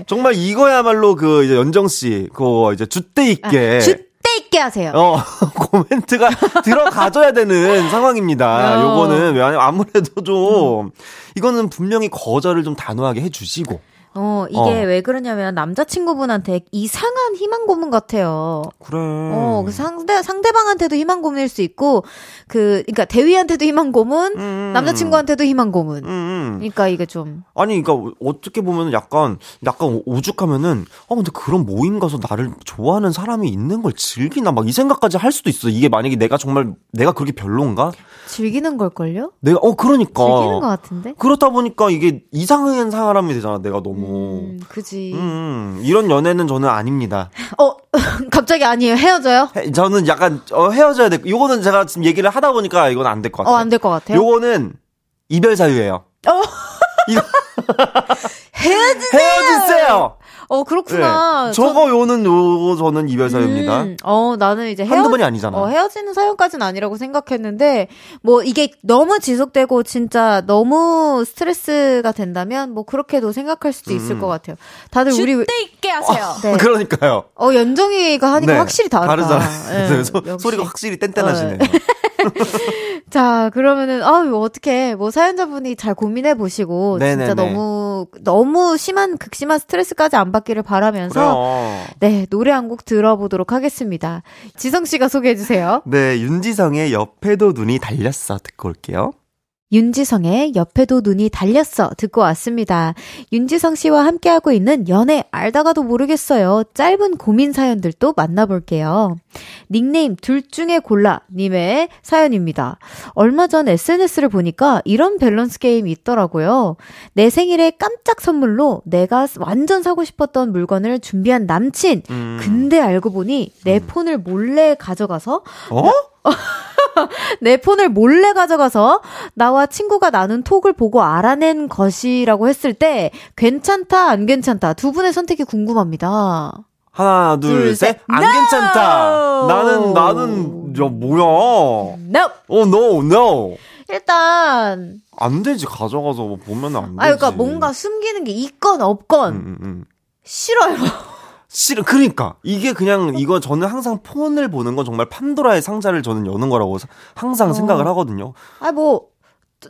예. 정말 이거야말로 그 이제 연정 씨, 그 이제 주대 있게. 줏대 있게 하세요. 어, [LAUGHS] 코멘트가 들어가줘야 되는 상황입니다. 어. 요거는 왜냐면 아무래도 좀, 이거는 분명히 거절을 좀 단호하게 해주시고. 어, 이게 어. 왜 그러냐면 남자친구분한테 이상한 희망 고문 같아요. 그래. 어, 그 상대, 상대방한테도 희망 고문일 수 있고, 그, 그니까 대위한테도 희망 고문, 음. 남자친구한테도 희망 고문. 음, 음. 그러니까 이게 좀, 아니, 그러니까 어떻게 보면 약간 약간 오죽하면은 어 근데 그런 모임 가서 나를 좋아하는 사람이 있는 걸 즐기나 막 이 생각까지 할 수도 있어. 이게 만약에 내가 정말 내가 그렇게 별론가? 즐기는 걸 걸요? 내가 어 그러니까 즐기는 것 같은데? 그렇다 보니까 이게 이상한 사람이 되잖아. 내가 너무 음, 그지. 음, 이런 연애는 저는 아닙니다. [LAUGHS] 어, [LAUGHS] 갑자기 아니에요. 헤어져요? 헤- 저는 약간 어, 헤어져야 돼. 요거는 제가 지금 얘기를 하다 보니까 이건 안 될것 어, 같아요. 안될 것 같아요. 요거는 이별 사유예요. 어. [LAUGHS] 이거 헤어지세요! 헤어지세요. 어, 그렇구나. 네. 저거 요는 요거 저는 이별 사유입니다. 음, 어, 나는 이제 헤어 한두 번이 아니잖아. 어, 헤어지는 사연까지는 아니라고 생각했는데, 뭐, 이게 너무 지속되고, 진짜 너무 스트레스가 된다면, 뭐, 그렇게도 생각할 수도 있을 음. 것 같아요. 다들 우리, 줏대 있게 하세요. 네. [LAUGHS] 그러니까요. 어, 연정이가 하니까 네, 확실히 다르다. 다르잖아요. 예, [LAUGHS] 그래서 역시. 소리가 확실히 뗀뗀하시네요. [LAUGHS] 자, 그러면은, 아유, 어떻게, 뭐, 사연자분이 잘 고민해 보시고, 진짜 네네네. 너무, 너무 심한, 극심한 스트레스까지 안 받기를 바라면서, 그래요. 네, 노래 한 곡 들어보도록 하겠습니다. 지성씨가 소개해 주세요. 네, 윤지성의 옆에도 눈이 달렸어 듣고 올게요. 윤지성의 옆에도 눈이 달렸어 듣고 왔습니다. 윤지성 씨와 함께하고 있는 연애 알다가도 모르겠어요. 짧은 고민 사연들도 만나볼게요. 닉네임 둘 중에 골라 님의 사연입니다. 얼마 전 SNS를 보니까 이런 밸런스 게임이 있더라고요. 내 생일에 깜짝 선물로 내가 완전 사고 싶었던 물건을 준비한 남친. 음. 근데 알고 보니 내 폰을 몰래 가져가서 어? [LAUGHS] 내 폰을 몰래 가져가서 나와 친구가 나눈 톡을 보고 알아낸 것이라고 했을 때 괜찮다 안 괜찮다 두 분의 선택이 궁금합니다. 하나, 둘, 둘, 셋. 셋. 안 No! 괜찮다. 나는 나는 야 뭐야? 어, Nope. no, no. 일단 안 되지. 가져가서 뭐 보면 안 되지. 아 그러니까 뭔가 숨기는 게 있건 없건 음, 음, 음. 싫어요. 싫어. 그러니까 이게 그냥 이거 저는 항상 폰을 보는 건 정말 판도라의 상자를 저는 여는 거라고 사- 항상 어. 생각을 하거든요. 아 뭐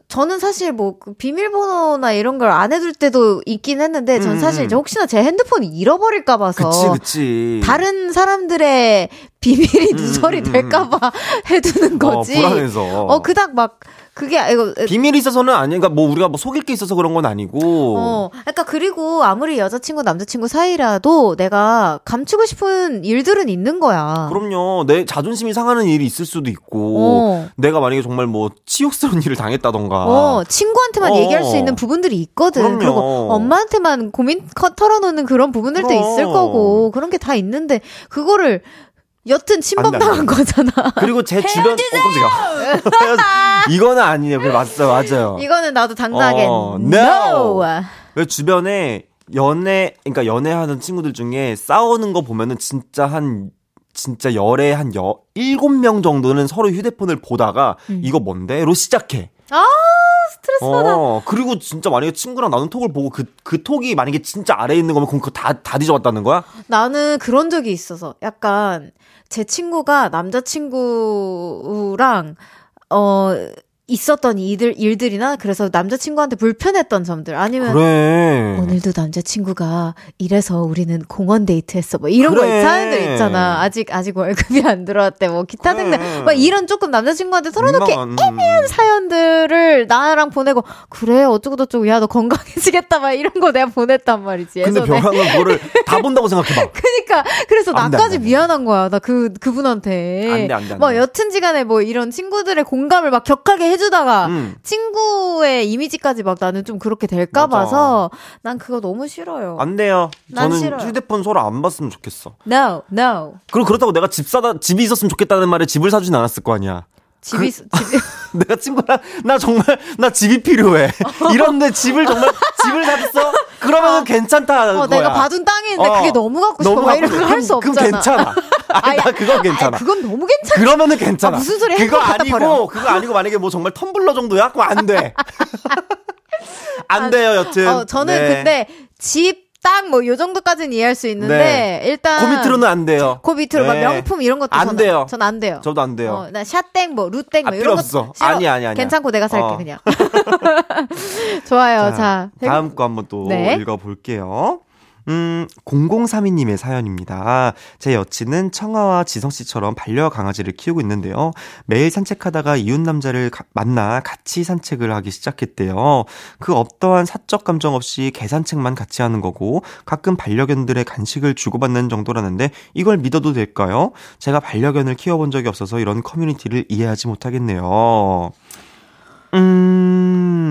저는 사실 뭐그 비밀번호나 이런 걸 안 해둘 때도 있긴 했는데 전 음, 사실 음. 이제 혹시나 제 핸드폰이 잃어버릴까 봐서 그치, 그치. 다른 사람들의 비밀이 음, 누설이 음, 음, 될까 봐 [LAUGHS] 해두는 거지. 어, 불안해서. 어, 그닥 막, 그게, 이거, 비밀이 있어서는 아니, 그러니까 뭐 우리가 뭐 속일 게 있어서 그런 건 아니고. 어, 그러니까 그리고 아무리 여자친구, 남자친구 사이라도 내가 감추고 싶은 일들은 있는 거야. 그럼요. 내 자존심이 상하는 일이 있을 수도 있고. 어. 내가 만약에 정말 뭐 치욕스러운 일을 당했다던가. 어, 친구한테만 어. 얘기할 수 있는 부분들이 있거든. 그럼요. 그리고 엄마한테만 고민 커- 털어놓는 그런 부분들도 그럼. 있을 거고, 그런 게 다 있는데, 그거를 여튼 안 침범당한 돼. 거잖아. 그리고 제 [LAUGHS] 주변 어 깜짝이야. 이거는 아니에요. 그래 맞어요. 맞아요. 이거는 나도 당당하게 어, no. 왜 주변에 연애 그러니까 연애하는 친구들 중에 싸우는 거 보면은 진짜 한 진짜 열에 한 여, 일곱 명 정도는 서로 휴대폰을 보다가 이거 뭔데?로 시작해. 아 스트레스 받아. 어, 그리고 진짜 만약에 친구랑 나눈 톡을 보고 그, 그 톡이 만약에 진짜 아래에 있는 거면 그럼 그거 다, 다 뒤져봤다는 거야? 나는 그런 적이 있어서 약간 제 친구가 남자친구랑 어 있었던 일들 일들이나 그래서 남자친구한테 불편했던 점들 아니면 그래. 오늘도 남자친구가 이래서 우리는 공원 데이트했어 뭐 이런 그래. 거 사연들 있잖아 아직 아직 월급이 안 들어왔대 뭐 기타 그래. 등등 막 이런 조금 남자친구한테 털어놓기 음. 애매한 사연들을 나랑 보내고 그래 어쩌고 저쩌고 야 너 건강해지겠다 막 이런 거 내가 보냈단 말이지 근데 벼랑은 그거를 [LAUGHS] 다 본다고 생각해봐. [LAUGHS] 그니까 그래서 안 돼, 나까지 안 돼. 미안한 거야 나 그 그분한테 안 돼, 안 돼, 안뭐 돼. 여튼지간에 뭐 이런 친구들의 공감을 막 격하게 해주 다가 음. 친구의 이미지까지 막 나는 좀 그렇게 될까 맞아. 봐서 난 그거 너무 싫어요. 안 돼요. 난 저는 싫어요. 휴대폰 서로 안 봤으면 좋겠어. No, no. 그리고 그렇다고 내가 집 사다, 집이 있었으면 좋겠다는 말에 집을 사주진 않았을 거 아니야. 집이 그 집이 [LAUGHS] 내가 친구랑, 나 정말, 나 집이 필요해. [LAUGHS] 이런데 집을 정말, 집을 사줬어? 그러면은 괜찮다. 어, 내가 봐둔 땅이 있는데 어. 그게 너무 갖고 싶어. 막 이런 거 할 수 없잖아. 그럼 괜찮아. [LAUGHS] 아니, 나 그건 괜찮아. 아니, 그건 너무 괜찮아. 그러면은 괜찮아. 아, 무슨 소리야? 그거 갖다 버려. 아니고, 그거 아니고 만약에 뭐 정말 텀블러 정도야? 그럼 안 돼. [LAUGHS] 안 돼요, 여튼. 어, 저는 네. 근데 집, 땅, 뭐, 요 정도까지는 이해할 수 있는데, 네. 일단. 그 밑으로는 안 돼요. 그 밑으로 막 네. 명품 이런 것도 안 저는, 돼요. 전 안 돼요. 저도 안 돼요. 어, 나 샷땡, 뭐, 루땡, 아, 뭐, 이런 거. 아니, 아니, 아니야. 괜찮고 내가 살게, 어. 그냥. [LAUGHS] 좋아요. 자, 다음 거 한번 또 네. 읽어 볼게요. 음, 0032님의 사연입니다. 제 여친은 청아와 지성씨처럼 반려 강아지를 키우고 있는데요. 매일 산책하다가 이웃 남자를 가- 만나 같이 산책을 하기 시작했대요. 그 어떠한 사적 감정 없이 개산책만 같이 하는 거고, 가끔 반려견들의 간식을 주고받는 정도라는데, 이걸 믿어도 될까요? 제가 반려견을 키워본 적이 없어서 이런 커뮤니티를 이해하지 못하겠네요.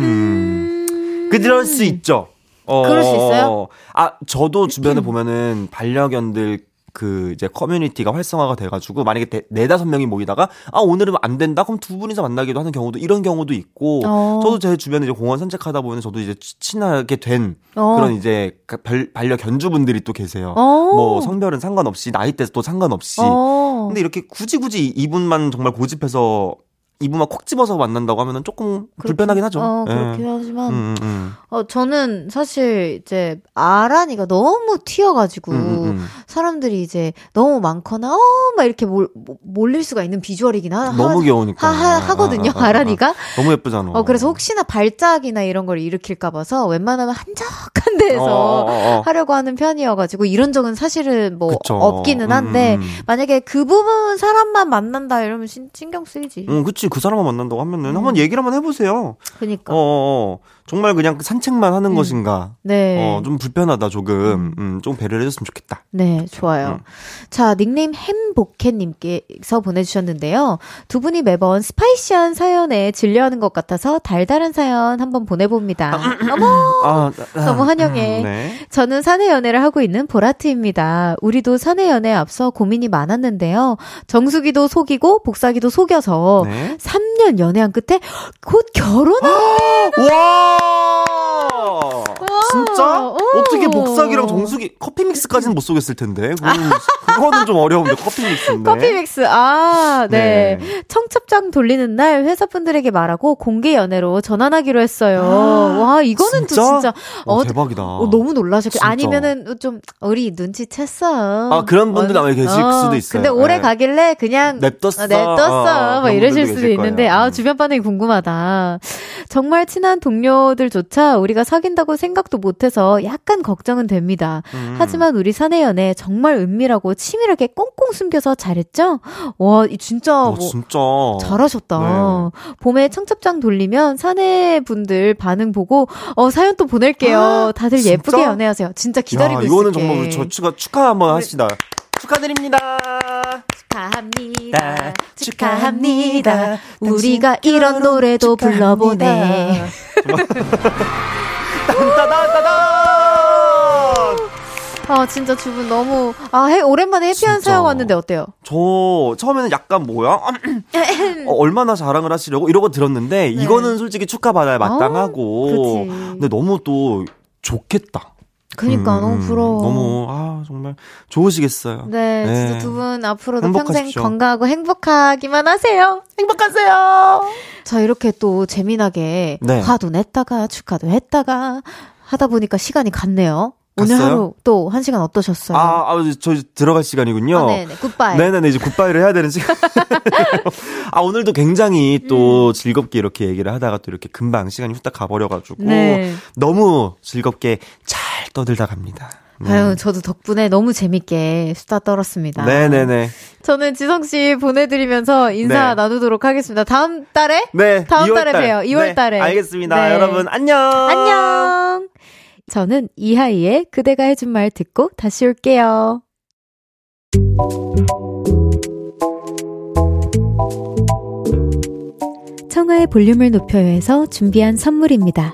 음, 그럴 수 있죠. 어, 그럴 수 있어요? 아, 저도 주변에 보면은 반려견들 그 이제 커뮤니티가 활성화가 돼가지고 만약에 네, 네다섯 명이 모이다가 아 오늘은 안 된다 그럼 두 분이서 만나기도 하는 경우도 이런 경우도 있고 어. 저도 제 주변에 이제 공원 산책하다 보면 저도 이제 치- 친하게 된 어. 그런 이제 가- 별- 반려 견주분들이 또 계세요. 어. 뭐 성별은 상관없이 나이대도 상관없이 어. 근데 이렇게 굳이 굳이 이분만 정말 고집해서 이분만 콕 집어서 만난다고 하면은 조금 불편하긴 하죠. 어, 예. 그렇긴 하지만. 음, 음, 음. 어, 저는 사실 이제 아란이가 너무 튀어가지고 음, 음, 음. 사람들이 이제 너무 많거나 어, 막 이렇게 몰, 몰릴 수가 있는 비주얼이긴 하, 너무 귀여우니까. 하, 하, 하거든요, 아, 아, 아, 아. 아란이가. 너무 예쁘잖아. 어, 그래서 혹시나 발작이나 이런 걸 일으킬까 봐서 웬만하면 한적한 데에서 어, 어, 어. 하려고 하는 편이어가지고 이런 적은 사실은 뭐 그쵸. 없기는 한데 만약에 그 부분 사람만 만난다 이러면 신, 신경 쓰이지. 음. 음, 그치. 그 사람만 만난다고 하면은 음. 한번 얘기를 한번 해보세요. 그니까. 어, 어, 어. 정말 그냥 산책만 하는 음. 것인가. 네. 어, 좀 불편하다, 조금. 음, 좀 배려를 해줬으면 좋겠다. 네, 좋아요. 음. 자, 닉네임 햄복캣님께서 보내주셨는데요. 두 분이 매번 스파이시한 사연에 질려하는 것 같아서 달달한 사연 한번 보내봅니다. 어머! 아, 아, 너무 환영해. 음, 네. 저는 사내 연애를 하고 있는 보라트입니다. 우리도 사내 연애에 앞서 고민이 많았는데요. 정수기도 속이고 복사기도 속여서 네. 3 년 연애한 끝에 곧 결혼한 와! 진짜? 오. 어떻게 복사기랑 정수기, 커피 믹스까지는 못 쏘겠을 텐데. 그거는, [LAUGHS] 그거는 좀 어려운데, 커피 믹스인데. 커피 믹스. 아, 네. 네. 청첩장 돌리는 날 회사 분들에게 말하고 공개 연애로 전환하기로 했어요. [GASPS] 와, 이거는 또 진짜 어, 어, 대박이다. 어, 너무 놀라셨겠 진짜. 아니면은 좀 우리 눈치챘어. 아, 그런 분들 아마 계실 수도 있어요. 근데 오래 네. 가길래 그냥 냅뒀어. 어, 냅뒀어. 어, 막 그런 이러실 수도 있는데 거예요. 아, 음. 주변 반응이 궁금하다. 정말 친한 동료들조차 우리가 사귄다고 생각도 못해서 약간 걱정은 됩니다. 음. 하지만 우리 사내 연애 정말 은밀하고 치밀하게 꽁꽁 숨겨서 잘했죠? 와, 이 진짜 어, 뭐 진짜. 잘하셨다. 네. 봄에 청첩장 돌리면 사내 분들 반응 보고 어 사연 또 보낼게요. 다들 진짜? 예쁘게 연애하세요. 진짜 기다리고 야, 있을게. 이거는 정말 우리 저 축하 축하 한번 하시다. 축하드립니다. 축하합니다. 축하합니다. 우리가 이런 노래도 축하합니다. 불러보네. [LAUGHS] 따다따다. 아 진짜 두 분 너무 아 해, 오랜만에 해피한 진짜. 사연 왔는데 어때요? 저 처음에는 약간 뭐야? [LAUGHS] 어, 얼마나 자랑을 하시려고 이러고 들었는데 이거는 솔직히 축하받아야 마땅하고. 네. 어. 근데 너무 또 좋겠다. 그니까 음, 너무 부러워. 너무 아 정말 좋으시겠어요. 네, 네. 진짜 두 분 앞으로도 행복하십시오. 평생 건강하고 행복하기만 하세요. 행복하세요. 자, 이렇게 또 재미나게 네. 화도 냈다가 축하도 했다가 하다 보니까 시간이 갔네요. 오늘 갔어요? 하루 또 한 시간 어떠셨어요? 아, 아, 저 들어갈 시간이군요. 아, 네네, 굿바이. 네네네, 이제 굿바이를 해야 되는 시간. [LAUGHS] 아, 오늘도 굉장히 또 음. 즐겁게 이렇게 얘기를 하다가 또 이렇게 금방 시간이 후딱 가버려가지고. 네. 너무 즐겁게 잘 떠들다 갑니다. 네. 아유, 저도 덕분에 너무 재밌게 수다 떨었습니다. 네네네. 저는 지성 씨 보내드리면서 인사 네. 나누도록 하겠습니다. 다음 달에? 네. 다음 2월 달에 달. 봬요. 2월 네, 달에. 알겠습니다. 네. 여러분, 안녕. 안녕! 저는 이하이의 그대가 해준 말 듣고 다시 올게요. 청하의 볼륨을 높여요에서 준비한 선물입니다.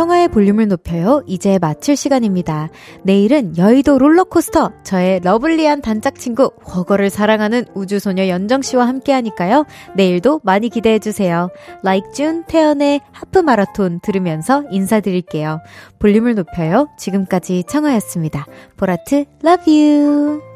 청하의 볼륨을 높여요. 이제 마칠 시간입니다. 내일은 여의도 롤러코스터, 저의 lovely한 단짝 친구, 훠거를 사랑하는 우주소녀 연정씨와 함께 하니까요. 내일도 많이 기대해주세요. Like June, 태연의 하프 마라톤 들으면서 인사드릴게요. 볼륨을 높여요. 지금까지 청하였습니다. 보라트, love!